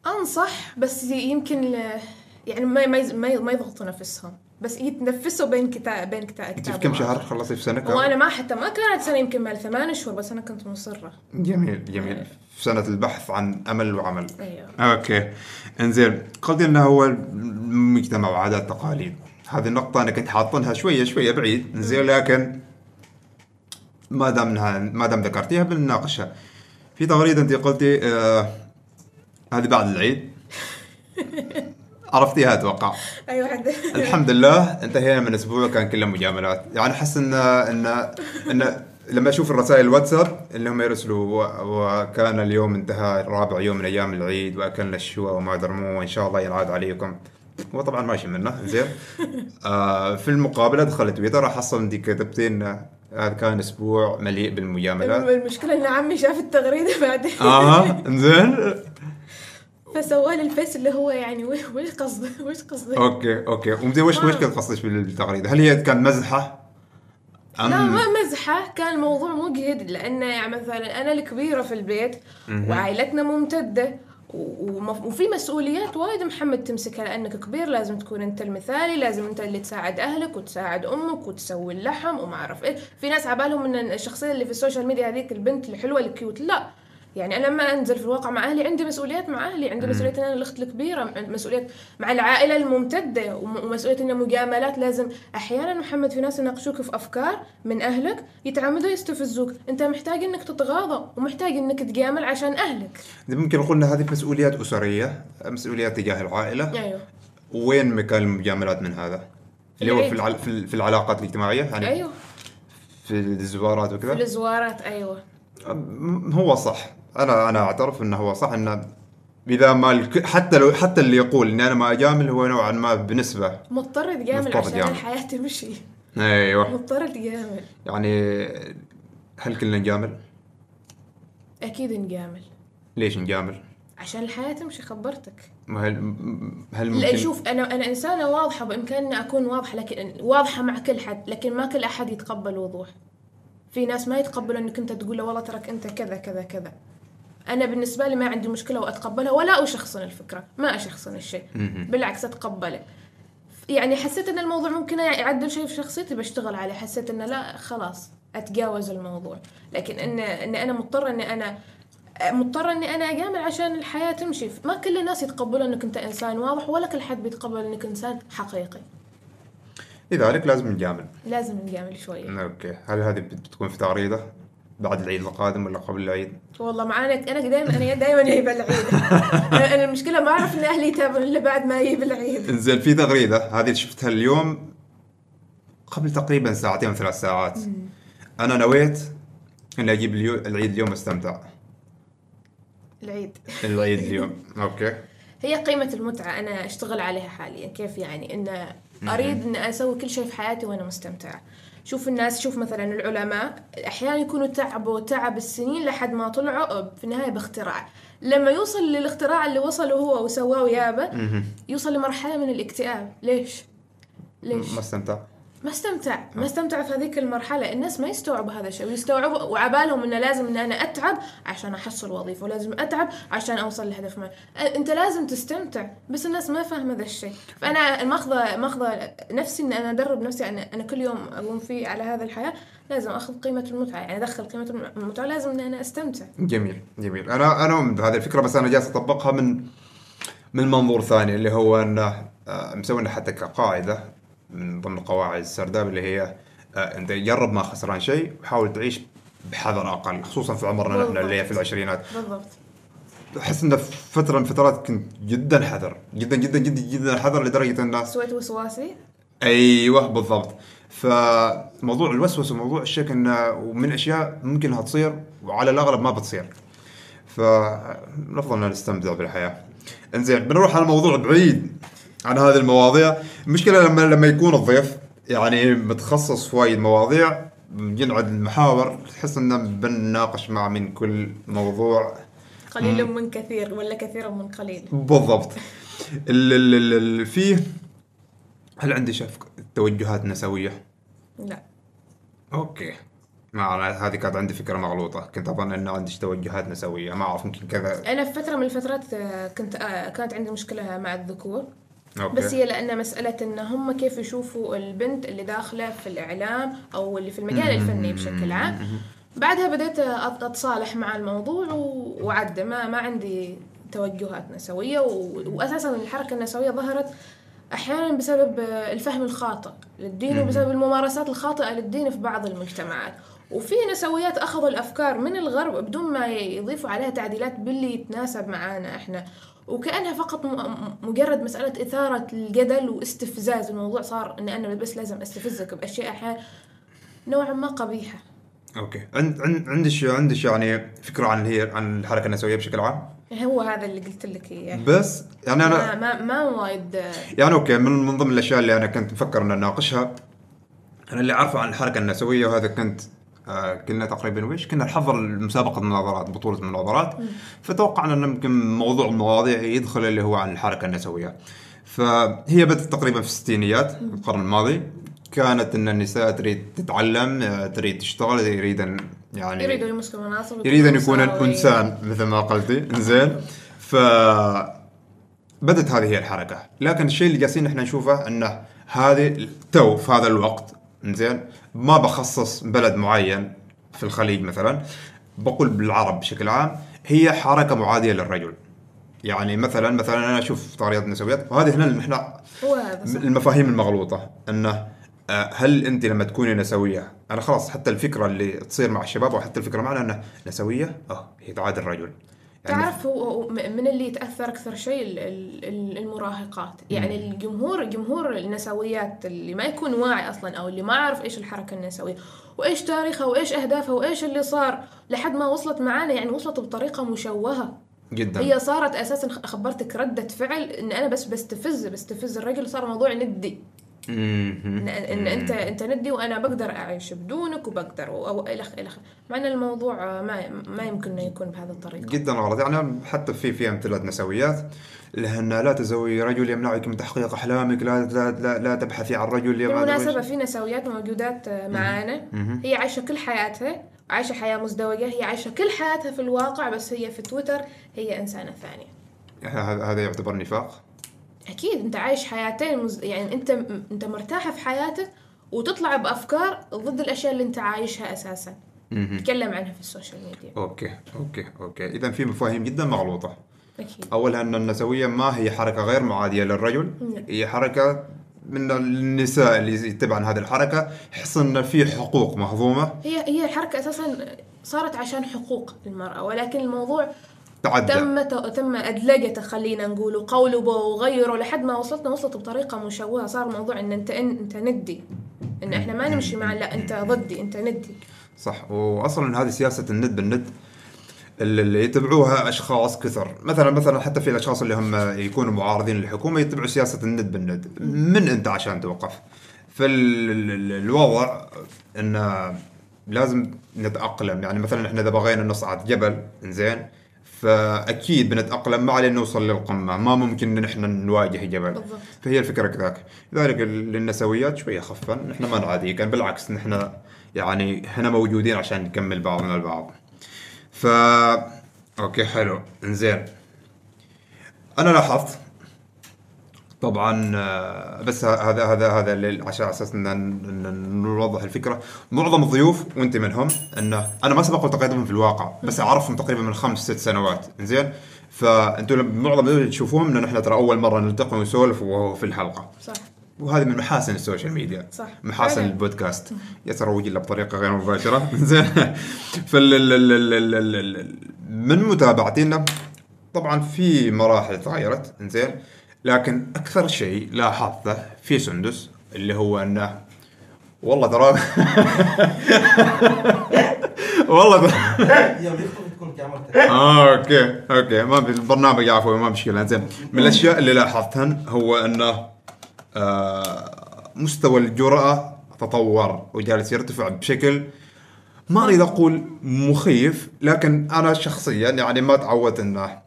أنصح بس يمكن ل- يعني ما ما ما يضغطوا نفسهم. بس يتنفسوا بين كتاب بين كتاب أنت في كم شهر خلصتي في سنة وأنا ما حتى ما كانت سنة يمكن مال ثمان اشهر بس أنا كنت مصرة. جميل جميل. في سنة البحث عن أمل وعمل. أيوه أوكي. إنزين قلت انه هو المجتمع وعادات تقاليد هذه النقطة أنا كنت حاطنها شوية شوية بعيد. زين لكن ما دام ما دام ذكرتيها بنناقشها. في تغريدة أنت قلتي آه هذه بعد العيد. [laughs] عرفتيها أتوقع. أيوه [laughs] الحمد لله انتهينا من أسبوع كان كله مجاملات، يعني أحس ان ان إن لما أشوف الرسائل الواتساب اللي هم يرسلوا وكان اليوم انتهى رابع يوم من أيام العيد وأكلنا الشوى وما ادري مو وإن شاء الله ينعاد عليكم. هو طبعا ماشي منه زين. [laughs] آه في المقابلة دخلت تويتر احصل انت كتبتين هذا كان أسبوع مليء بالمجاملات. المشكلة إن عمي شاف التغريدة بعدين [laughs] أها زين فسوى لي ال face اللي هو يعني وش قصده؟ [laughs] وش قصده؟ okay okay. ومزين وش وش كنت قصدك بالتغريده؟ هل هي كان مزحة؟ لا ما مزحة. كان الموضوع مجهد لأن يعني مثلا أنا الكبيرة في البيت وعائلتنا ممتدة. وفي مسؤوليات وايد محمد تمسكها لأنك كبير لازم تكون أنت المثالي لازم أنت اللي تساعد أهلك وتساعد أمك وتسوي اللحم وما أعرف إيه. في ناس عبالهم إن الشخصية اللي في السوشيال ميديا هذيك البنت الحلوة ال cute. لا يعني أنا لما أنزل في الواقع مع أهلي عندي مسؤوليات مع أهلي عندي مسؤولية ان أنا الأخت الكبيرة مسؤوليات مع العائلة الممتدة وم- ومسؤولية إن مجاملات لازم أحيانا محمد في ناس يناقشوك في أفكار من أهلك يتعمدوا يستفزوك. أنت محتاج إنك تتغاضى ومحتاج إنك تجامل عشان أهلك. ممكن نقول إن هذه مسؤوليات أسرية مسؤوليات تجاه العائلة. أيوه. وين مكان المجاملات من هذا؟ اللي هو. في في ال- في العلاقات الاجتماعية يعني؟ أيوه. في الزوارات في وكذا الزوارات أيوه. هو صح. أنا أنا أعترف إنه هو صح إنه إذا ما الك... حتى لو حتى اللي يقول إني أنا ما أجامل هو نوعا ما بنسبة مضطر تجامل مضطر عشان تجامل. الحياة تمشي. أيوه. مضطر تجامل يعني هل كلنا نجامل؟ أكيد نجامل. ليش نجامل؟ عشان الحياة تمشي خبرتك. ما هل هل لا ممكن؟ شوف أنا أنا إنسانة واضحة بإمكاني أكون واضحة لكن واضحة مع كل حد لكن ما كل أحد يتقبل وضوح. في ناس ما يتقبلوا إنك أنت تقول له والله ترك أنت كذا كذا كذا. أنا بالنسبة لي ما عندي مشكلة وأتقبلها ولا أشخصن الفكرة ما أشخصن الشيء. بالعكس أتقبله. يعني حسيت إن الموضوع ممكن يعدل شيء في شخصيتي بشتغل عليه حسيت انه لا خلاص أتجاوز الموضوع. لكن إن إن أنا مضطرة إني أنا مضطرة إني أنا أجامل عشان الحياة تمشي. ما كل الناس يتقبلوا إنك أنت إنسان واضح ولا كل حد بيتقبل إنك إنسان حقيقي. لذلك لازم نجامل. لازم نجامل شوية. okay. هل هذه بتكون في تغريدة؟ بعد العيد القادم ولا قبل العيد؟ والله معانا أنا دائما أنا دائما جايب العيد. أنا [laughs] أنا المشكلة ما أعرف إن أهلي يتابعون إلا بعد ما يجيب العيد. انزين في تغريدة هذه شفتها اليوم قبل تقريبا ساعتين ثلاث ساعات. أنا نويت اني أجيب. العيد اليوم أستمتع. العيد. العيد اليوم. [laughs] okay. هي قيمة المتعة. أنا أشتغل عليها حاليا. كيف يعني؟ إن أريد إن أسوي كل شيء في حياتي وأنا مستمتعة. شوف الناس شوف مثلا العلماء أحيانا يكونوا تعبوا تعب السنين لحد ما طلعوا في النهاية باختراع لما يوصل للاختراع اللي وصله هو وسواه ويابه يوصل لمرحلة من الاكتئاب ليش؟ ليش؟ ما استمتع ما استمتع ما استمتع في هذيك المرحلة. الناس ما يستوعبوا هذا الشيء ويستوعبوا وعبالهم إنه لازم إن أنا أتعب عشان أحصل وظيفة ولازم أتعب عشان أوصل لهدف ما أنت لازم تستمتع بس الناس ما فاهمة ذا الشيء. فأنا ماخذة ماخذة نفسي إن أنا أدرب نفسي أنا أنا كل يوم أقوم فيه على هذا الحياة لازم أخذ قيمة المتعة. يعني أدخل قيمة المتعة لازم إن أنا أستمتع. جميل جميل. أنا أنا بهذه الفكرة بس أنا جالس أطبقها من من منظور ثاني اللي هو إنه آه، مسوي لنا حتى كقاعدة. من ضمن قواعد السرداب اللي هي آه، أنت جرب ما خسران شيء وحاول تعيش بحذر أقل خصوصا في عمرنا نحن اللي هي في العشرينات. بالضبط. احس انه فترة من الفترات كنت جدا حذر جدا جدا جدا جدا حذر لدرجة انه سويت وسواسي؟ أيوه بالضبط. فموضوع الوسوسه وموضوع الشك انه ومن الاشياء ممكن إنها تصير وعلى الأغلب ما بتصير. فالافضل إن نستمتع بالحياة. إنزين بنروح على موضوع بعيد. عن هذه المواضيع. المشكلة لما لما يكون الضيف يعني متخصص في وايد مواضيع ينعد المحاور تحس إنه بنناقش مع من كل موضوع. قليل من كثير ولا كثير من قليل. بالضبط. ال- ال- ال- ال- فيه هل عندي شاف توجهات نسوية؟ لا. أوكي. ما هذه كانت عندي فكرة مغلوطة. كنت أظن إن عندي توجهات نسوية. ما أعرف يمكن كذا. أنا في فترة من الفترات آه، كنت آه، كانت عندي مشكلة مع الذكور. أوكي. بس هي لأن مسألة إن هم كيف يشوفوا البنت اللي داخلة في الإعلام أو اللي في المجال الفني بشكل عام. بعدها بديت أت- أتصالح مع الموضوع وعدى ما ما عندي توجهات نسويه و- واساسا الحركة النسوية ظهرت أحيانا بسبب الفهم الخاطئ. للدين وبسبب الممارسات الخاطئة للدين في بعض المجتمعات. وفي نسويات أخذوا الأفكار من الغرب بدون ما يضيفوا عليها تعديلات باللي يتناسب معانا إحنا. وكأنها فقط مجرد مسألة إثارة الجدل واستفزاز. الموضوع صار إن أنا بس لازم أستفزك بأشياء أحيانا نوعا ما قبيحة. okay. عند عند عندش عندش يعني فكرة عن هي عن الحركة النسوية بشكل عام؟ هو هذا اللي قلت لك إياه. بس يعني ما أنا ما, ما وايد يعني okay من من ضمن الأشياء اللي أنا كنت مفكر أن أناقشها أنا اللي أعرفه عن الحركة النسوية وهذا كنت كنا تقريبا ويش؟ كنا نحضر مسابقه المناظرات بطولة المناظرات. فتوقعنا ان يمكن موضوع المواضيع يدخل اللي هو عن الحركة النسوية. فهي بدأت تقريبا في الستينيات القرن الماضي. كانت إن النساء تريد تتعلم آه، تريد تشتغل يريدن يعني يريدوا يمسكوا مناصب يريد ان يكون انسان مثل ما قلتي. زين ف بدت هذه هي الحركة. لكن الشيء اللي جالسين إحنا نشوفه إنه هذه تو في هذا الوقت. زين ما بخصص بلد معين في الخليج مثلا بقول بالعرب بشكل عام هي حركة معادية للرجل. يعني مثلا مثلا أنا أشوف طاريات النسويات وهذه هنا صح. المفاهيم المغلوطة إنه آه، هل أنت لما تكوني نسوية أنا خلاص حتى الفكرة اللي تصير مع الشباب وحتى الفكرة معنا إنه نسوية آه هي تعادل الرجل. يعني تعرف هو من اللي يتأثر أكثر شيء ال- ال- ال- المراهقات. يعني الجمهور جمهور النسويات اللي ما يكون واعي أصلا أو اللي ما عارف إيش الحركة النسوية وإيش تاريخها وإيش أهدافها وإيش اللي صار لحد ما وصلت معانا. يعني وصلت بطريقة مشوهة. جدا. هي صارت أساسا خبرتك ردة فعل إن أنا بس بستفز بستفز الرجل صار موضوع ندي. ان, إن انت أنت ندي وأنا بقدر أعيش بدونك وبقدر أو الخ الخ مع إن الموضوع ما ما يمكن انه يكون بهذه الطريقة. جدا غلط. يعني حتى في في أمثلة نسويات لأن لا تزوي رجل يمنعك من تحقيق أحلامك لا لا لا, لا تبحثي عن رجل يمنعك بالمناسبة في نسويات موجودات معانا. هي عايشة كل حياتها عايشة حياة مزدوجة هي عايشة كل حياتها في الواقع بس هي في تويتر هي إنسانة ثانية. هذا هذا يعتبر نفاق؟ أكيد أنت عايش حياتين مز... يعني أنت أنت مرتاحة في حياتك وتطلع بأفكار ضد الأشياء اللي أنت عايشها أساسا. تتكلم عنها في ال social media. okay okay okay. اذا في مفاهيم جدا مغلوطة. أكيد. اولها أن النسوية ما هي حركة غير معادية للرجل. نعم. هي حركة من النساء اللي يتبعن هذه الحركة. يحس أن في حقوق مهضومة. هي هي حركة أساسا صارت عشان حقوق المرأة ولكن الموضوع تعدى. تم تم ادلجته خلينا نقول وقولبه وغيره لحد ما وصلتنا وصلت بطريقة مشوهة. صار الموضوع إن أنت أنت ندي. إن إحنا ما نمشي مع لا أنت ضدي أنت ندي. صح. واصلا هذه سياسة الند بالند. اللي يتبعوها أشخاص كثر. مثلا مثلا حتى في الأشخاص اللي هم يكونوا معارضين للحكومة يتبعوا سياسة الند بالند. من أنت عشان توقف؟ فالوضع انه لازم نتأقلم. يعني مثلا إحنا إذا بغينا نصعد جبل إنزين فأكيد بنتأقلم ما عليه نوصل للقمة. ما ممكن إن إحنا نواجه جبل بالضبط. فهي الفكرة كذاك. لذلك للنسويات شوية خفا. نحن ما نعادي كان بالعكس نحن يعني هنا موجودين عشان نكمل بعضنا البعض. ف أوكي حلو. إنزين. أنا لاحظت طبعا آه، بس هذا هذا هذا عشان على أساس ان نوضح الفكرة. معظم الضيوف وأنت منهم إنه أنا ما سبق التقيتهم في الواقع بس أعرفهم تقريبا من خمس ست سنوات. زين فانتم معظم اللي تشوفوهم ان إحنا ترى أول مرة نلتقي ونسولف وهو في الحلقة. صح. وهذه من محاسن ال social media. صح. محاسن فعلاً. البودكاست. يتروج له بطريقة غير مباشرة. [laughs] زين فال ال- ال- ال- ال- ال- ال- من متابعتنا طبعا في مراحل تغيرت. زين لكن أكثر شيء لاحظته في سندس اللي هو أنه والله ترى [laughs] والله آه [laughs] okay okay. ما في البرنامج عفوا ما مشكلة زين. من الأشياء اللي لاحظتهن هو أنه آه مستوى الجرأة تطور وجالس يرتفع بشكل ما أريد أقول مخيف لكن أنا شخصيا يعني ما تعودت إنه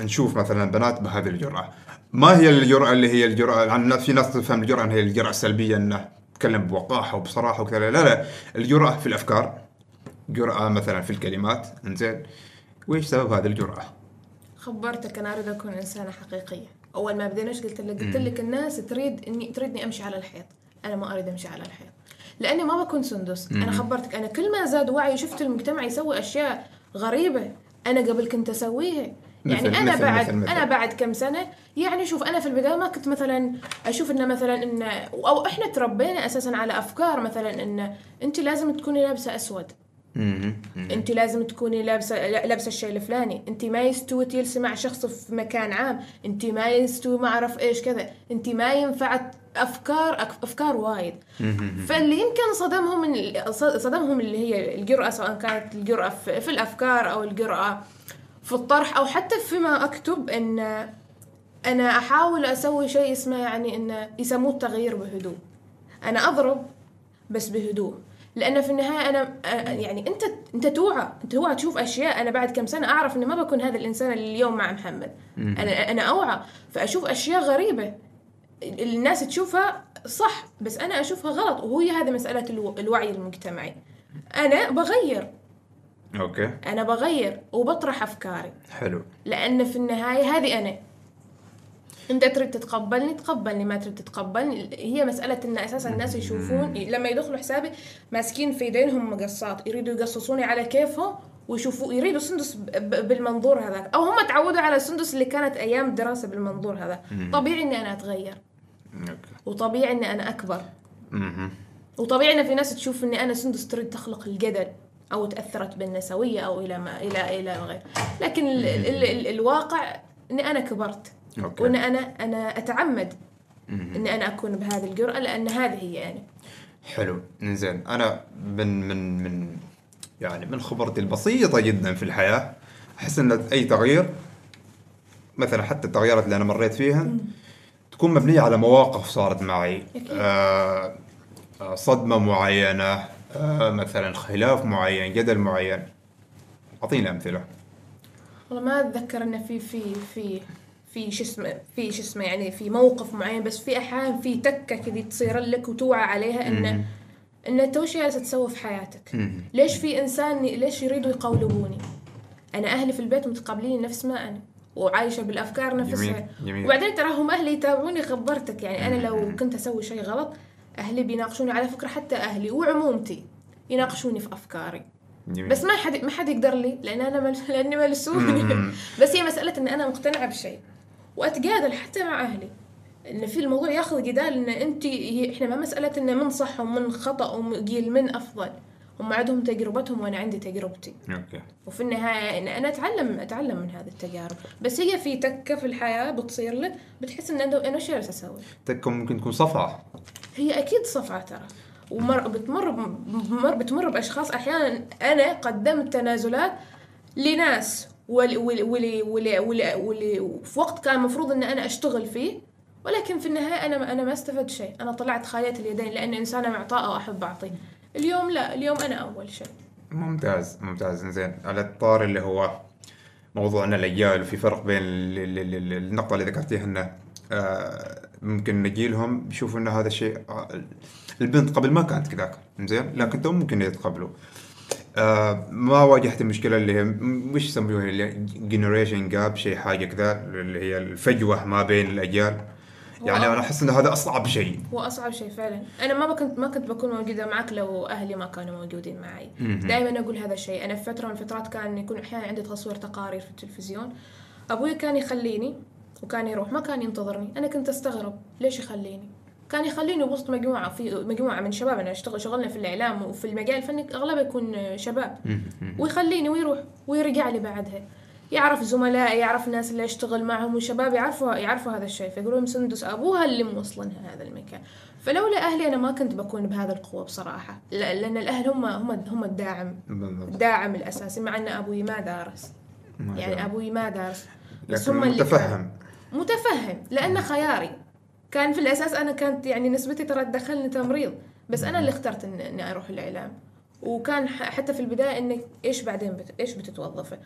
نشوف مثلا بنات بهذه الجرأة. ما هي الجرأة اللي هي الجرأة؟ يعني في ناس تفهم الجرأة هي الجرأة السلبية إنه تتكلم بوقاحة وبصراحة وكذا. لا لا. الجرأة في الأفكار جرأة مثلا في الكلمات إنزين. وإيش سبب هذه الجرأة؟ خبرتك أنا أريد أكون إنسانة حقيقية. أول ما بدينا إيش قلت لك؟ قلت لك الناس تريد اني تريدني أمشي على الحيط. أنا ما أريد أمشي على الحيط. لأني ما بكون سندس. أنا خبرتك أنا كل ما زاد وعي شفت المجتمع يسوي أشياء غريبة أنا قبل كنت أسويها. يعني مثل- أنا مثل- بعد مثل- مثل. أنا بعد كم سنة يعني شوف أنا في البداية ما كنت مثلا أشوف انه مثلا ان أو إحنا تربينا أساسا على أفكار مثلا إن أنت لازم تكوني لابسة أسود. أنت لازم تكوني لابسه لابسة الشيء الفلاني. أنت ما يستوي تجلسي مع شخص في مكان عام. أنت ما يستوي ما اعرف إيش كذا. أنت ما ينفع افكار أفكار وايد. فاللي يمكن صدمهم صدمهم اللي هي الجرأة سواء كانت الجرأة في الأفكار أو الجرأة في الطرح أو حتى فيما أكتب إن أنا أحاول أسوي شيء اسمه يعني انه يسموه التغيير بهدوء. أنا أضرب بس بهدوء. لأن في النهاية أنا أ- يعني أنت أنت توعى أنت توعى تشوف أشياء. أنا بعد كم سنة أعرف إني ما بكون هذا الإنسان اللي اليوم مع محمد. أنا أنا أوعى. فأشوف أشياء غريبة. الناس تشوفها صح بس أنا أشوفها غلط. وهي هذه مسألة الو- الوعي المجتمعي. أنا بغير. okay. أنا بغير وبطرح أفكاري. حلو. لأن في النهاية هذه أنا. أنت تريد تتقبلني تقبلني. ما تريد تتقبلني. هي مسألة إن أساسا الناس يشوفون. لما يدخلوا حسابي ماسكين في ايدينهم مقصات. يريدوا يقصصوني على كيفهم ويشوفوا يريدوا سندس بالمنظور هذاك. أو هم تعودوا على السندس اللي كانت أيام الدراسه بالمنظور هذا. طبيعي إني أنا أتغير. وطبيعي إني أنا أكبر. وطبيعي إن في ناس تشوف إني أنا سندس تريد تخلق الجدل. أو تأثرت بالنسوية أو إلى ما إلى إلى غير. لكن ال ال ال الواقع إني أنا كبرت. أوكي. وان أنا أنا أتعمد إني أنا أكون بهذه الجرأة لأن هذه هي أنا. حلو. زين أنا من من من يعني من خبرتي البسيطة جدا في الحياة أحس إن أي تغيير مثلا حتى التغييرات اللي أنا مريت فيها تكون مبنية على مواقف صارت معي. أكيد. آه آه، صدمة معينة مثلا خلاف معين جدل معين. اعطينا أمثلة. والله ما أتذكر إنه في في في في شو اسمه في شو اسمه يعني في موقف معين بس في أحيان في تكة كذي تصير لك وتوعى عليها انه ان انت وش جالسة تسوي في حياتك؟ ليش في إنسان ليش يريدوا يقولبوني؟ أنا أهلي في البيت متقبليني نفس ما أنا وعايشة بالأفكار نفسها. جميل، جميل. وبعدين ترى هم أهلي يتابعوني خبرتك يعني أنا لو كنت أسوي شيء غلط أهلي بيناقشوني على فكرة حتى أهلي وعمومتي يناقشوني في أفكاري جميل. بس ما حد ما حد يقدر لي لأن أنا مل... [laughs] لأني ملسوني. بس هي مسألة إن أنا مقتنعة بشيء واتجادل حتى مع أهلي إن في الموضوع ياخذ جدال إن انت إحنا ما مسألة إن من صح ومن خطأ وقيل من أفضل هم عندهم تجربتهم وأنا عندي تجربتي. أوكي. وفي النهاية إن أنا اتعلم أتعلم من هذه التجارب. بس هي في تكة في الحياة بتصير لك بتحس إن أنا جالسه أسوي؟ تكون ممكن تكون صفعة. هي أكيد صفعة ترى. ومر بتمر بمر بتمر بأشخاص. أحيانا أنا قدمت تنازلات لناس ولي ولي ولي ولي ولي ولي في وقت كان المفروض إن أنا أشتغل فيه ولكن في النهاية أنا أنا ما استفدت شيء. أنا طلعت خاليه اليدين لأن إنسانة معطاءة وأحب أعطي. اليوم لا اليوم أنا أول شيء. ممتاز ممتاز. زين على الطار اللي هو موضوعنا الاجيال وفي فرق بين ال- ال- ال- ال- النقطة اللي ذكرتيها إنه آه، ممكن نجيلهم يشوفوا إن هذا الشيء آه، البنت قبل ما كانت كذاك. زين لكن تو ممكن يتقبلوا. آه، ما واجهت المشكلة اللي هي م- وش يسموها؟ جنريشن جاب شيء حاجة كذا اللي هي الفجوة ما بين الأجيال. يعني. أنا أحس ان هذا أصعب شيء. هو أصعب شيء فعلا. أنا ما كنت ما كنت بكون موجودة معك لو أهلي ما كانوا موجودين معي. دائما أقول هذا الشيء. أنا في فترة من الفترات كان يكون أحيانا عندي تصوير تقارير في التلفزيون. أبوي كان يخليني وكان يروح ما كان ينتظرني. أنا كنت أستغرب ليش يخليني؟ كان يخليني وسط مجموعة في مجموعة من شباب. أنا اشتغل شغلنا في الإعلام وفي المجال الفني أغلبه يكون شباب. ويخليني ويروح ويرجع لي بعدها. يعرف زملائي يعرف الناس اللي اشتغل معهم والشباب يعرفوا يعرفوا هذا الشيء. فيقولون سندس أبوها اللي موصلنها هذا المكان. فلولا أهلي أنا ما كنت بكون بهذا القوة بصراحة. لا- لأن الأهل هم هم هم الداعم. الداعم الأساسي مع أن أبوي ما دارس. ما يعني. أبوي ما دارس. بس هم اللي متفهم. متفهم لأنه خياري. كان في الأساس أنا كانت يعني نسبتي ترى تدخلني تمريض. بس أنا اللي اخترت اني أروح الإعلام. وكان حتى في البداية إنك إيش بعدين بت... إيش بتتوظفي؟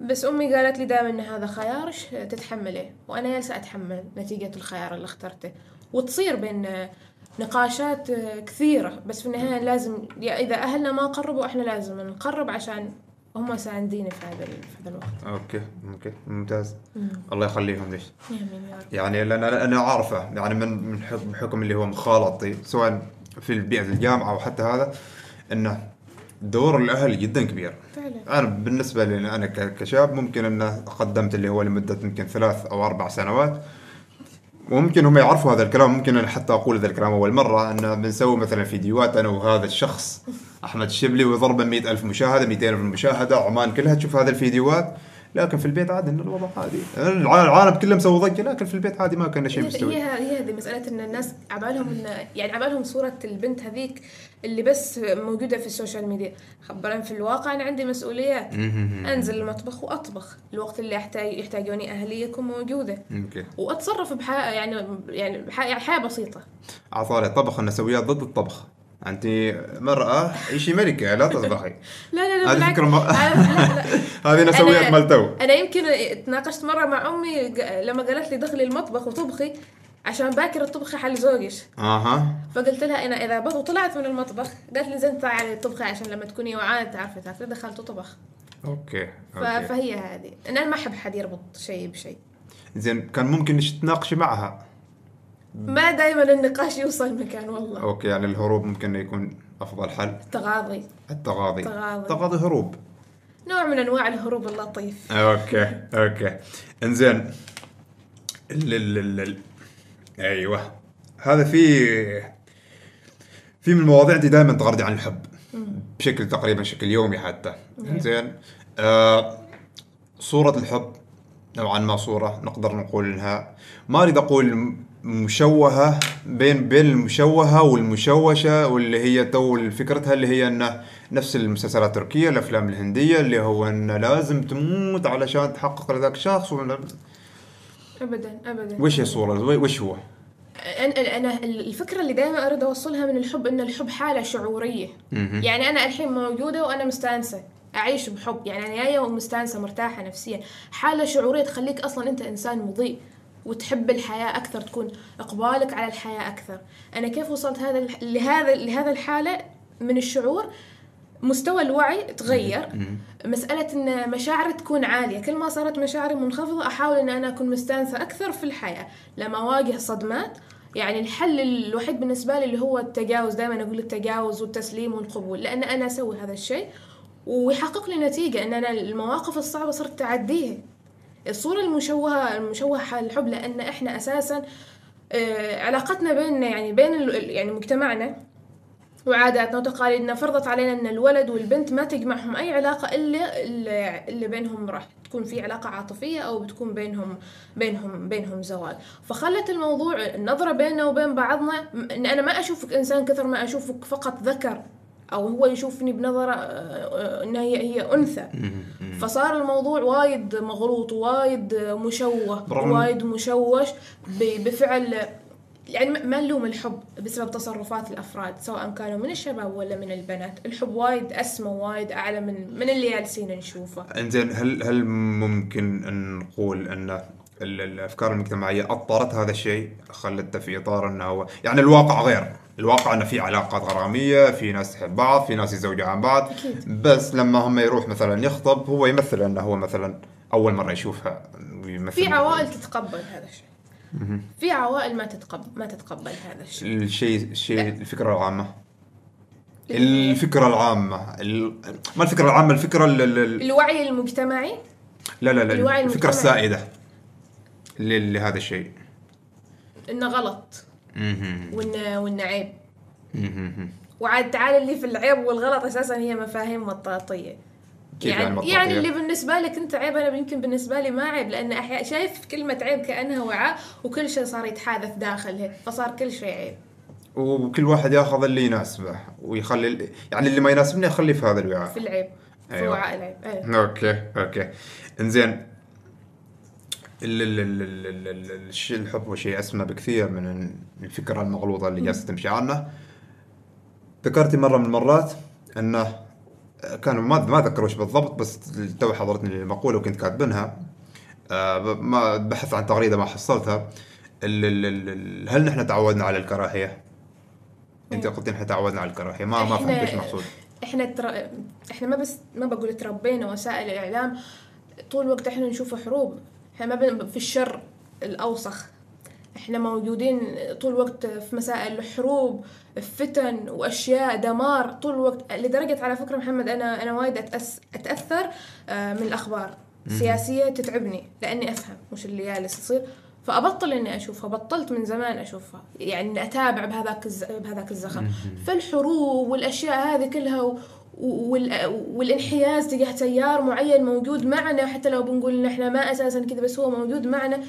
بس أمي قالت لي دائما إن هذا خيار ش- تتحمله؟ وأنا جالسة أتحمل نتيجة الخيار اللي اخترته. وتصير بين نقاشات كثيرة بس في النهاية لازم يا إذا أهلنا ما قربوا إحنا لازم نقرب عشان هم سانديني في هذا في هذا الوقت. okay okay ممتاز. الله يخليهم ليش. آمين يا رب. يعني لأن أنا عارفه يعني من من حكم- اللي هو مخالطي سواء في بيئه الجامعة أو حتى هذا إنه دور الأهل جدا كبير. فعلا. أنا بالنسبة لي أنا كشاب ممكن ان قدمت اللي هو لمدة يمكن ثلاث أو أربع سنوات. وممكن هم يعرفوا هذا الكلام ممكن أنا حتى أقول هذا الكلام أول مرة أن بنسوي مثلا فيديوهات أنا وهذا الشخص أحمد الشبلي وضربه ألف مشاهدة 200 ألف مشاهدة عمان كلها تشوف هذه الفيديوهات. لكن في البيت عادي إن الوضع عادي. الع- العالم كله مسوي ضجة لكن في البيت عادي ما كان شيء مستوي. هي هي هذه مسألة إن الناس عبالهم إن يعني عبالهم صورة البنت هذيك اللي بس موجودة في ال social media. خبرا في الواقع أنا عندي مسؤوليات. أنزل المطبخ وأطبخ. الوقت اللي يحتاج يحتاجوني أهلي يكون موجودة. okay. وأتصرف بحياة يعني يعني يعني حياة بسيطة. على طاري طبخ النسويات ضد الطبخ. انت مرأة عيشي ملكة لا تطبخي [laughs] لا لا لا هذه. فكرة ما- [laughs] هذه نسويات أنا- مال تو أنا يمكن تناقشت مرة مع أمي لما قالت لي دخلي المطبخ وطبخي عشان باكر تطبخي حال زوجش. أها. فقلت لها أنا إذا بط وطلعت من المطبخ قالت لي زين تعالي اطبخي عشان لما تكوني جوعانة تعرفي تاكلي دخلت طبخ. okay okay. فهي هذه. أنا ما أحب حد يربط شيء بشيء. زين كان ممكن تناقشي معها؟ ما دائما النقاش يوصل مكان والله. okay يعني الهروب ممكن يكون أفضل حل. تغاضي التغاضي. تغاضي. تغاضي هروب. نوع من أنواع الهروب اللطيف. okay okay. إنزين ال ال ال ال أيوه. هذا في في من المواضيع دي دائما تغردي عن الحب. بشكل تقريبا شكل يومي حتى. إنزين. آه صورة الحب نوعا ما صورة نقدر نقول إنها ما أريد أقول مشوهة بين بين المشوهة والمشوشة واللي هي تو فكرتها اللي هي إنه نفس المسلسلات التركية الأفلام الهندية اللي هو إنه لازم تموت علشان تحقق لذاك الشخص ابدا ابدا. وش هي الصورة؟ وش هو؟ أنا أنا الفكرة اللي دائما أريد أوصلها من الحب إن الحب حالة شعورية. يعني أنا الحين موجودة وأنا مستانسة أعيش بحب. يعني أنا جاية ومستانسة مرتاحة نفسيا. حالة شعورية تخليك أصلا أنت إنسان مضيء. وتحب الحياة أكثر تكون إقبالك على الحياة أكثر. أنا كيف وصلت هذا لهذا لهذا الحالة؟ من الشعور مستوى الوعي تغير. مسألة إن مشاعري تكون عالية. كل ما صارت مشاعري منخفضة أحاول إن أنا أكون مستانسة أكثر في الحياة. لما أواجه صدمات يعني الحل الوحيد بالنسبة لي اللي هو التجاوز. دائما أقول التجاوز والتسليم والقبول لأن أنا أسوي هذا الشيء. ويحقق لي نتيجة إن أنا المواقف الصعبة صرت أعديها. الصورة المشوهة المشوهة الحب لأن إحنا أساسا آه، علاقتنا بيننا يعني بين يعني مجتمعنا وعاداتنا وتقاليدنا فرضت علينا إن الولد والبنت ما تجمعهم أي علاقة إلا اللي, بينهم راح تكون في علاقة عاطفية أو بتكون بينهم بينهم بينهم زواج فخلت الموضوع النظرة بيننا وبين بعضنا إن أنا ما أشوفك إنسان كثر ما أشوفك فقط ذكر أو هو يشوفني بنظرة آه، آه، ان هي هي أنثى. فصار الموضوع وايد مغلوط وايد مشوه وايد مشوش بفعل يعني ما- نلوم الحب بسبب تصرفات الأفراد سواء كانوا من الشباب ولا من البنات. الحب وايد أسمى وايد أعلى من من اللي جالسين نشوفه. إنزين هل هل ممكن نقول أن ال- الأفكار المجتمعية أطرت هذا الشيء؟ خلته في إطار إنه هو يعني الواقع غير. الواقع انه في علاقات غرامية في ناس تحب بعض في ناس يتزوجوا عن بعض. أكيد. بس لما هم يروح مثلا يخطب هو يمثل أنه هو مثلا أول مرة يشوفها ويمثل. في عوائل تتقبل هذا الشيء. في عوائل ما تتقبل ما تتقبل هذا الشيء. الشيء الشيء الفكرة العامة. الفكرة العامة. ال- ما الفكرة العامة؟ الفكرة ال- ال- ال- الوعي المجتمعي؟ لا لا لا. الوعي الفكرة المجتمعي. السائده لهذا الشيء. إنه غلط. مهم. وانه وانه عيب مهم. وعاد تعال اللي في العيب والغلط أساسا هي مفاهيم مطاطية يعني يعني؟ يعني اللي بالنسبة لك أنت عيب أنا يمكن بالنسبة لي ما عيب لأن أحيانا شايف كلمة عيب كأنها وعاء وكل شيء صار يتحادث داخله فصار كل شيء عيب وكل واحد ياخذ اللي يناسبه ويخلي يعني اللي ما يناسبني يخليه في هذا الوعاء في العيب في أيوة. وعاء العيب أيوة. okay okay إنزين الحب شيء أسمى بكثير من الفكرة المغلوطه اللي جالسة تمشي عنه. ذكرتي مرة من المرات أنه كان ما ما اذكر وش بالضبط بس تو حضرتني المقولة وكنت كاتبنها آه، ما بحث عن تغريدة ما حصلتها. هل نحن تعودنا على الكراهية؟ أنت قلت نحن تعودنا على الكراهية. ما ما فهمت إيش مقصود إحنا تر... إحنا ما بس ما بقول تربينا وسائل الإعلام. طول الوقت إحنا نشوف حروب. إحنا ما بن... في الشر الأوسخ. إحنا موجودين طول الوقت في مسائل حروب فتن وأشياء دمار طول الوقت. لدرجة على فكرة محمد أنا أنا وايد أتأس... أتأثر آه، من الأخبار سياسية تتعبني لأني أفهم وش اللي جالس يصير. فأبطل إني أشوفها بطلت من زمان أشوفها يعني أتابع بهذاك الز... بهذاك الزخم. فالحروب والأشياء هذه كلها. والانحياز تجاه تيار معين موجود معنا حتى لو بنقول ان إحنا ما أساسا كذا بس هو موجود معنا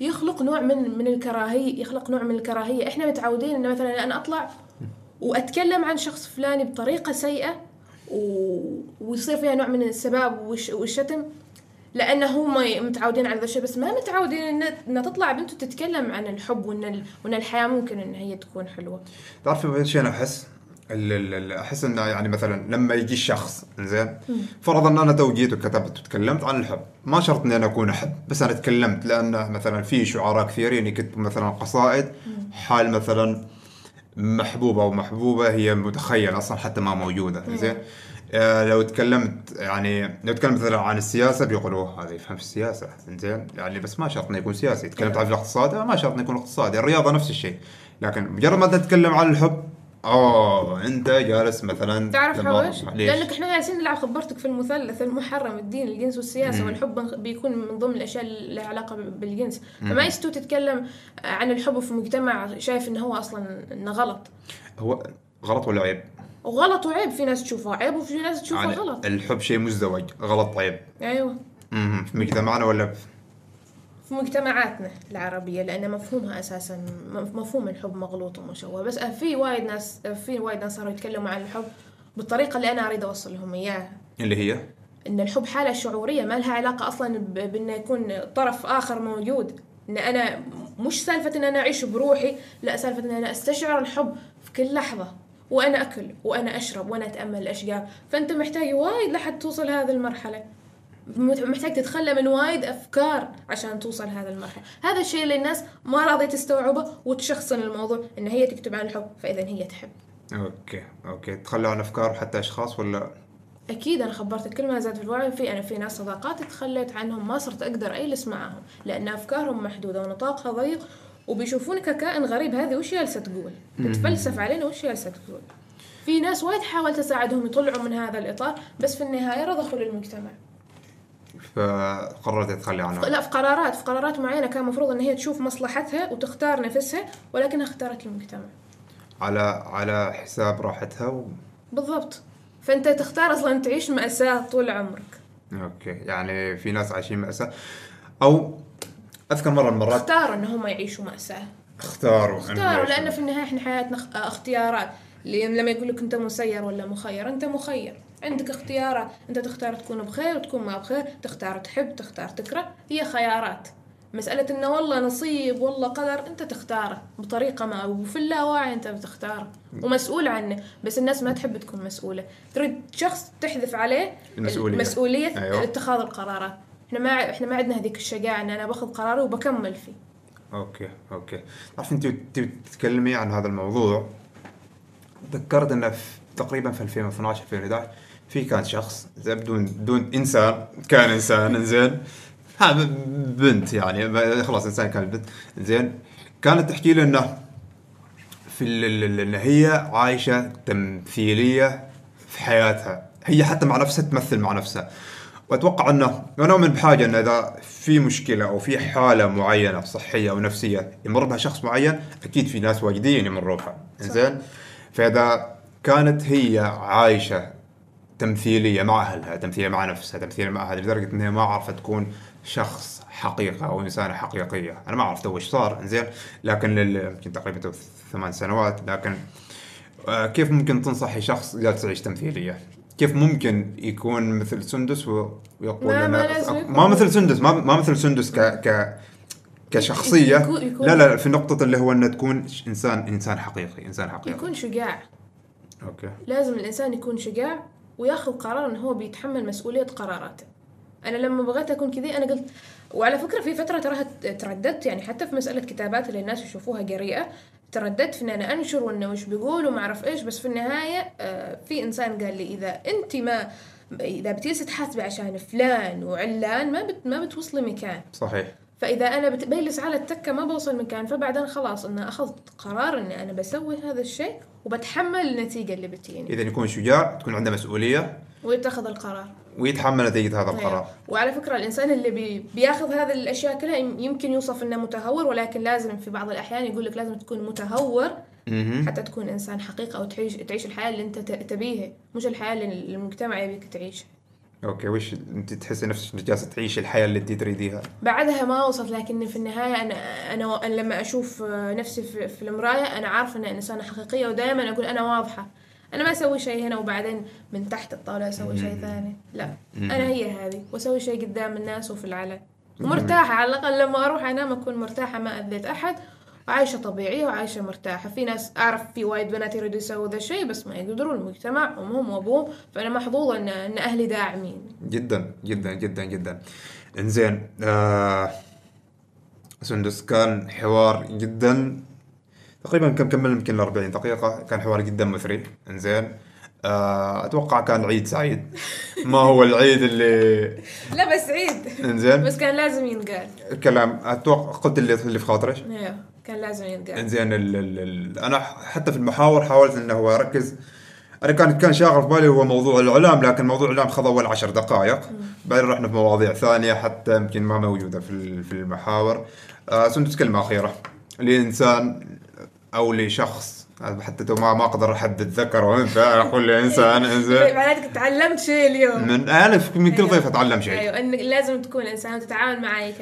يخلق نوع من من الكراهية يخلق نوع من الكراهية إحنا متعودين إن مثلا أنا أطلع وأتكلم عن شخص فلاني بطريقة سيئة. ويصير فيها نوع من السباب والش... والشتم لأن هم متعودين على ذا الشيء بس ما متعودين إن تطلع بنت وتتكلم عن الحب وإن. وإن الحياة ممكن إن هي تكون حلوة تعرفي إيش أنا أحس؟ أحس انه يعني مثلا لما يجي الشخص زين فرضا ان أنا تو جيت وكتبت وتكلمت عن الحب. ما شرط إني أنا أكون أحب بس أنا تكلمت لأن مثلا في شعراء كثيرين يكتبوا مثلا قصائد حال مثلا محبوبة أو محبوبة هي متخيل أصلا حتى ما موجودة زين آه لو تكلمت يعني لو تكلمت مثلا عن السياسة بيقولوا "أوه، هذا يفهم في السياسة زين يعني بس ما شرط إنه يكون سياسي. تكلمت عن الاقتصاد آه، ما شرط إنه يكون اقتصادي. الرياضة نفس الشيء. لكن مجرد ما تتكلم عن الحب أوه أنت جالس مثلا تعرف؟ ليش؟ لأنك إحنا جالسين نلعب خبرتك في المثلث المحرم الدين الجنس والسياسة والحب بيكون من ضمن الأشياء اللي لها علاقة بالجنس فما يستو تتكلم عن الحب في مجتمع شايف إنه هو أصلا إنه غلط هو غلط ولا عيب؟ وغلط وعيب في ناس تشوفه عيب وفي ناس تشوفه يعني غلط الحب شيء مزدوج غلط عيب أيوه مهم. في مجتمعنا ولا في- في مجتمعاتنا العربية لأن مفهومها أساسا مفهوم الحب مغلوط ومشوه. بس في وايد ناس في وايد ناس صاروا يتكلموا عن الحب بالطريقة اللي أنا أريد أوصل لهم إياها. اللي هي؟ إن الحب حالة شعورية ما لها علاقة أصلا ب- بإنه يكون طرف آخر موجود. إن أنا مش سالفة إن أنا أعيش بروحي لا سالفة إن أنا أستشعر الحب في كل لحظة. وأنا أكل وأنا أشرب وأنا أتأمل الاشجار فأنت محتاج وايد لحد توصل هذه المرحلة. مت- محتاج تتخلى من وايد أفكار عشان توصل هذا المرحلة. هذا الشيء اللي الناس ما راضية تستوعبه وتشخصن الموضوع إن هي تكتب عن الحب فإذا هي تحب. okay okay. تخلوا عن أفكار حتى أشخاص ولا؟ أكيد أنا خبرتك كل ما زاد في الوعي في أنا في ناس صداقاتي تخليت عنهم ما صرت أقدر أجلس معاهم لأن أفكارهم محدودة ونطاقها ضيق وبيشوفونك ككائن غريب هذه وش جالسة تقول؟ تتفلسف علينا وش جالسة تقول؟ في ناس وايد حاولت أساعدهم يطلعوا من هذا الإطار بس في النهاية رضخوا للمجتمع. فقررت تخلي عنها. لا في قرارات في قرارات معينة كان المفروض إن هي تشوف مصلحتها وتختار نفسها ولكنها اختارت المجتمع. على على حساب راحتها و... بالضبط. فأنت تختار أصلا تعيش مأساة طول عمرك. أوكي. يعني في ناس عايشين مأساة. أو أذكر مرة من المرات اختاروا إن هم يعيشوا مأساة. اختاروا اختاروا. لأن في النهاية إحنا حياتنا اخ- اختيارات. اللي لما يقول لك أنت مسير ولا مخير أنت مخير. عندك اختيارات. أنت تختار تكون بخير وتكون ما بخير. تختار تحب تختار تكره. هي خيارات. مسألة إنه والله نصيب والله قدر أنت تختاره بطريقة ما وفي اللاواعي أنت بتختاره. ومسؤول عنه. بس الناس ما تحب تكون مسؤولة. تريد شخص تحذف عليه المسؤولية. مسؤولية أيوة. اتخاذ القرارات. إحنا ما إحنا ما عندنا هذيك الشجاعة إن أنا باخذ قراري وبكمل فيه. okay okay. تعرف أنت تبي تتكلمي عن هذا الموضوع. تذكرت أنه في تقريبا في 2012 2011 في كان شخص بدون بدون إنسان. كان إنسان زين. ها بنت يعني. خلاص إنسان كان بنت زين. كانت تحكي لي إنه في ال- ال- ال- ان هي عايشة تمثيلية في حياتها. هي حتى مع نفسها تمثل مع نفسها. وأتوقع إنه أنا أؤمن بحاجة ان إذا في مشكلة أو في حالة معينة صحية أو نفسية يمر بها شخص معين أكيد في ناس واجدين يمروا بها. زين فإذا كانت هي عايشة تمثيلية مع أهلها تمثيلية مع نفسها تمثيلية مع أهلها لدرجة ان هي ما عرفت تكون شخص حقيقة أو إنسانة حقيقية أنا ما عرفت إيش صار زين لكن لل- يمكن تقريبا ثمان سنوات لكن آه، كيف ممكن تنصحي شخص جالس يعيش تمثيلية؟ كيف ممكن يكون مثل سندس ويقول ما- ما. ما مثل سندس ما, ما مثل سندس ك ك كشخصية. يكون- يكون- لا لا في نقطة اللي هو انه تكون انسان إنسان حقيقي إنسان حقيقي. يكون شجاع. أوكي. لازم الإنسان يكون شجاع وياخذ قرار إنه هو بيتحمل مسؤولية قراراته. أنا لما بغيت أكون كذي أنا قلت وعلى فكرة في فترة تراها ترددت يعني حتى في مسألة كتابات اللي الناس يشوفوها جريئة ترددت في إن أنا أنشر وإنه وش بيقول وما أعرف إيش بس في النهاية آه، في إنسان قال لي إذا أنت ما إذا بتجلسي تحاسبي عشان فلان وعلان ما بت ما بتوصلي مكان. صحيح. فإذا أنا بجلس على التكة ما بوصل مكان فبعدين خلاص ان أخذت قرار إني أنا بسوي هذا الشيء وبتحمل النتيجه اللي بتجيني. إذا يكون شجاع تكون عنده مسؤولية. ويتخذ القرار. ويتحمل نتيجة هذا أيوة. القرار. وعلى فكرة الإنسان اللي بي بياخذ هذه الأشياء كلها يم- يمكن يوصف إنه متهور ولكن لازم في بعض الأحيان يقول لك لازم تكون متهور. حتى تكون إنسان حقيقي أو تعيش تعيش الحياة اللي أنت ت- تبيها مش الحياة اللي المجتمع يبيك تعيشها. okay وش أنت تحسي نفسك إنك جالسة تعيش الحياة اللي أنت تريديها؟ بعدها ما وصلت لكن في النهاية أنا أنا أنا لما أشوف نفسي في, في المراية أنا عارفة أن إنسانة حقيقية ودائما أقول أنا واضحة. أنا ما أسوي شيء هنا وبعدين من تحت الطاولة أسوي شيء ثاني. لا أنا هي هذه وأسوي شيء قدام الناس وفي العلن ومرتاحة على الأقل لما أروح أنام أكون مرتاحة ما أذيت أحد. وعايشة طبيعية وعايشة مرتاحة. في ناس أعرف في وايد بنات يريدوا يسووا ذا الشيء بس ما يقدرون المجتمع أمهم وأبوهم. فأنا محظوظة إن, إن أهلي داعمين. جدا جدا جدا جدا. إنزين آه سندس كان حوار جدا. تقريبا كم كمل يمكن 40 دقيقة. كان حوار جدا مثري إنزين آه أتوقع كان عيد سعيد. ما هو العيد اللي [laughs] لا بس عيد. إنزين. بس كان لازم ينقال. الكلام أتوقع قلت اللي اللي في خاطرك. أيوه كان لازم ينقال إنزين ال ال ال أنا حتى في المحاور حاولت إنه هو اركز أنا كان كان شاغل في بالي هو موضوع الإعلام لكن موضوع الإعلام خذ أول عشر دقائق. بعدين رحنا في مواضيع ثانية حتى يمكن ما موجودة في في المحاور. آه سندس كلمة أخيرة. لإنسان أو لشخص حتى تو ما ما أقدر احدد ذكر وانثى أقول لإنسان [laughs] انزين معناتك تعلمت شيء اليوم. من في- من كل ضيف اتعلم شيء. أيوه إنك لازم تكون إنسان وتتعامل معي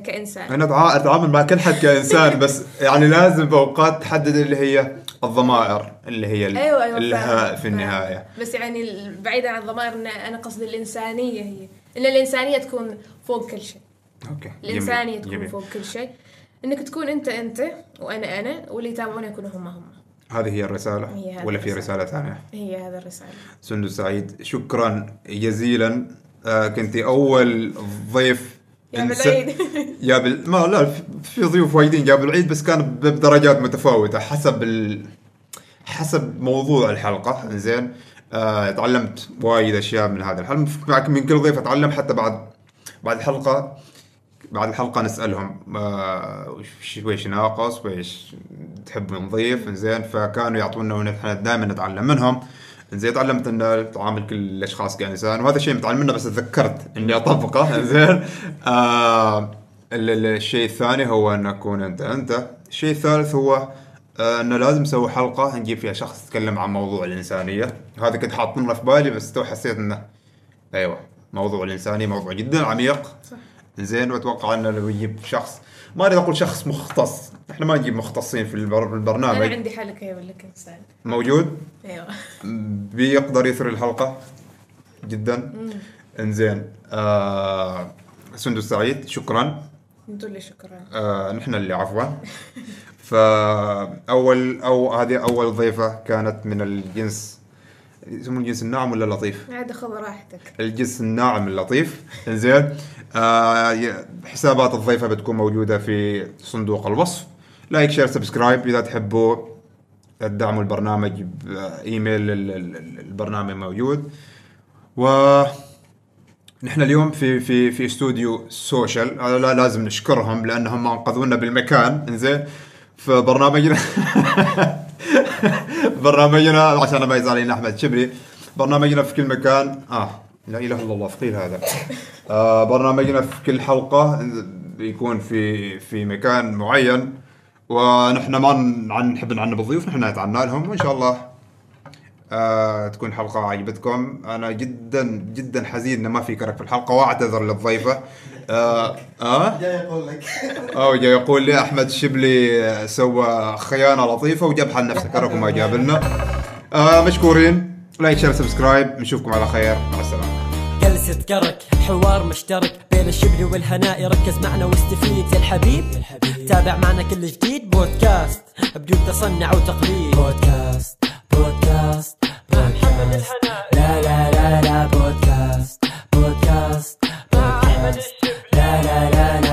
كإنسان. أنا أتعامل مع كل حد كإنسان بس يعني لازم بأوقات تحدد اللي هي الضمائر اللي هي أيوه أيوه الهاء في. النهاية. بس يعني بعيدا عن الضمائر أنا قصدي الإنسانية هي. إن الإنسانية تكون فوق كل شيء. أوكي الانسانيه جميل. تكون جميل. فوق كل شيء. إنك تكون أنت أنت وأنا أنا واللي يتابعونا يكونوا هم هم. هذه هي الرسالة؟ هي هذه ولا في الرسالة. رسالة ثانية؟ هي هذا الرسالة. سندس سعيد شكرا. جزيلا. آه كنت أول ضيف يا بالعيد. جاب ال- ما لا في- ضيوف وايدين. جابوا العيد بس كان بدرجات متفاوتة حسب ال... حسب موضوع الحلقة. زين آه تعلمت وايد أشياء من هذا الحلقة. معك من كل ضيف أتعلم حتى بعد بعد الحلقة بعد الحلقة نسألهم آه وش ناقص ويش تحب من ضيف؟ زين فكانوا يعطونا ونحن دائما نتعلم منهم. زين تعلمت إن اتعامل كل الأشخاص كانسان وهذا الشيء متعلم منه بس تذكرت إني أطبقه. [laughs] زين. آه ال- ال- الشيء الثاني هو أن أكون أنت أنت. الشيء الثالث هو آه إنه لازم نسوي حلقة نجيب فيها شخص يتكلم عن موضوع الإنسانية. هذا كنت حاطنه في بالي بس تو حسيت إنه أيوه موضوع الإنسانية موضوع جدا عميق. صح. زين وأتوقع أنه لو يجيب شخص ما أريد أقول شخص مختص. إحنا ما نجيب مختصين في البر- أنا البرنامج. عندي حلقه يقول لك انسان موجود؟ أيوه. [laughs] بيقدر يثري الحلقة جدا. إنزين. آه سندس سعيد شكرا. أنتوا اللي شكرا. آه نحن اللي عفوا. [laughs] فأول أو هذه أول ضيفة كانت من الجنس يسمون الجنس الناعم ولا اللطيف؟ عاد خذ راحتك. الجنس الناعم اللطيف. إنزين. آه حسابات الضيفة بتكون موجودة في صندوق الوصف. like share subscribe إذا تحبوا تدعموا البرنامج بإيميل ال- ال- ال- البرنامج موجود. و نحن اليوم في في في استوديو سوشيال. هذا لا لازم نشكرهم لأنهم أنقذونا بالمكان. إنزين. فبرنامجنا برنامجنا [laughs] عشان ما يزعل علينا أحمد شبري. برنامجنا في كل مكان. آه لا إله إلا الله ثقيل هذا. آه برنامجنا في كل حلقة بيكون في في مكان معين. ونحن ما نحب نعنب الضيوف نحن نتعنى لهم. وإن شاء الله آه تكون حلقة عجبتكم. أنا جدا جدا حزين إن ما في كرك في الحلقة وأعتذر للضيفة. آه آه؟ جاي أقول لك. أو جاي يقول لي أحمد الشبلي سوى خيانة لطيفة وجاب حل نفسه كرك وما جاب لنا آه مشكورين. like share subscribe نشوفكم على خير. مع السلامة. جلسة كرك حوار مشترك بين الشبل والهناء. ركز معنا واستفيد يا الحبيب. تابع معنا كل جديد. بودكاست بدون تصنع وتقليد. بودكاست بودكاست. بودكاست لا لا لا لا. بودكاست بودكاست. بودكاست la la la la.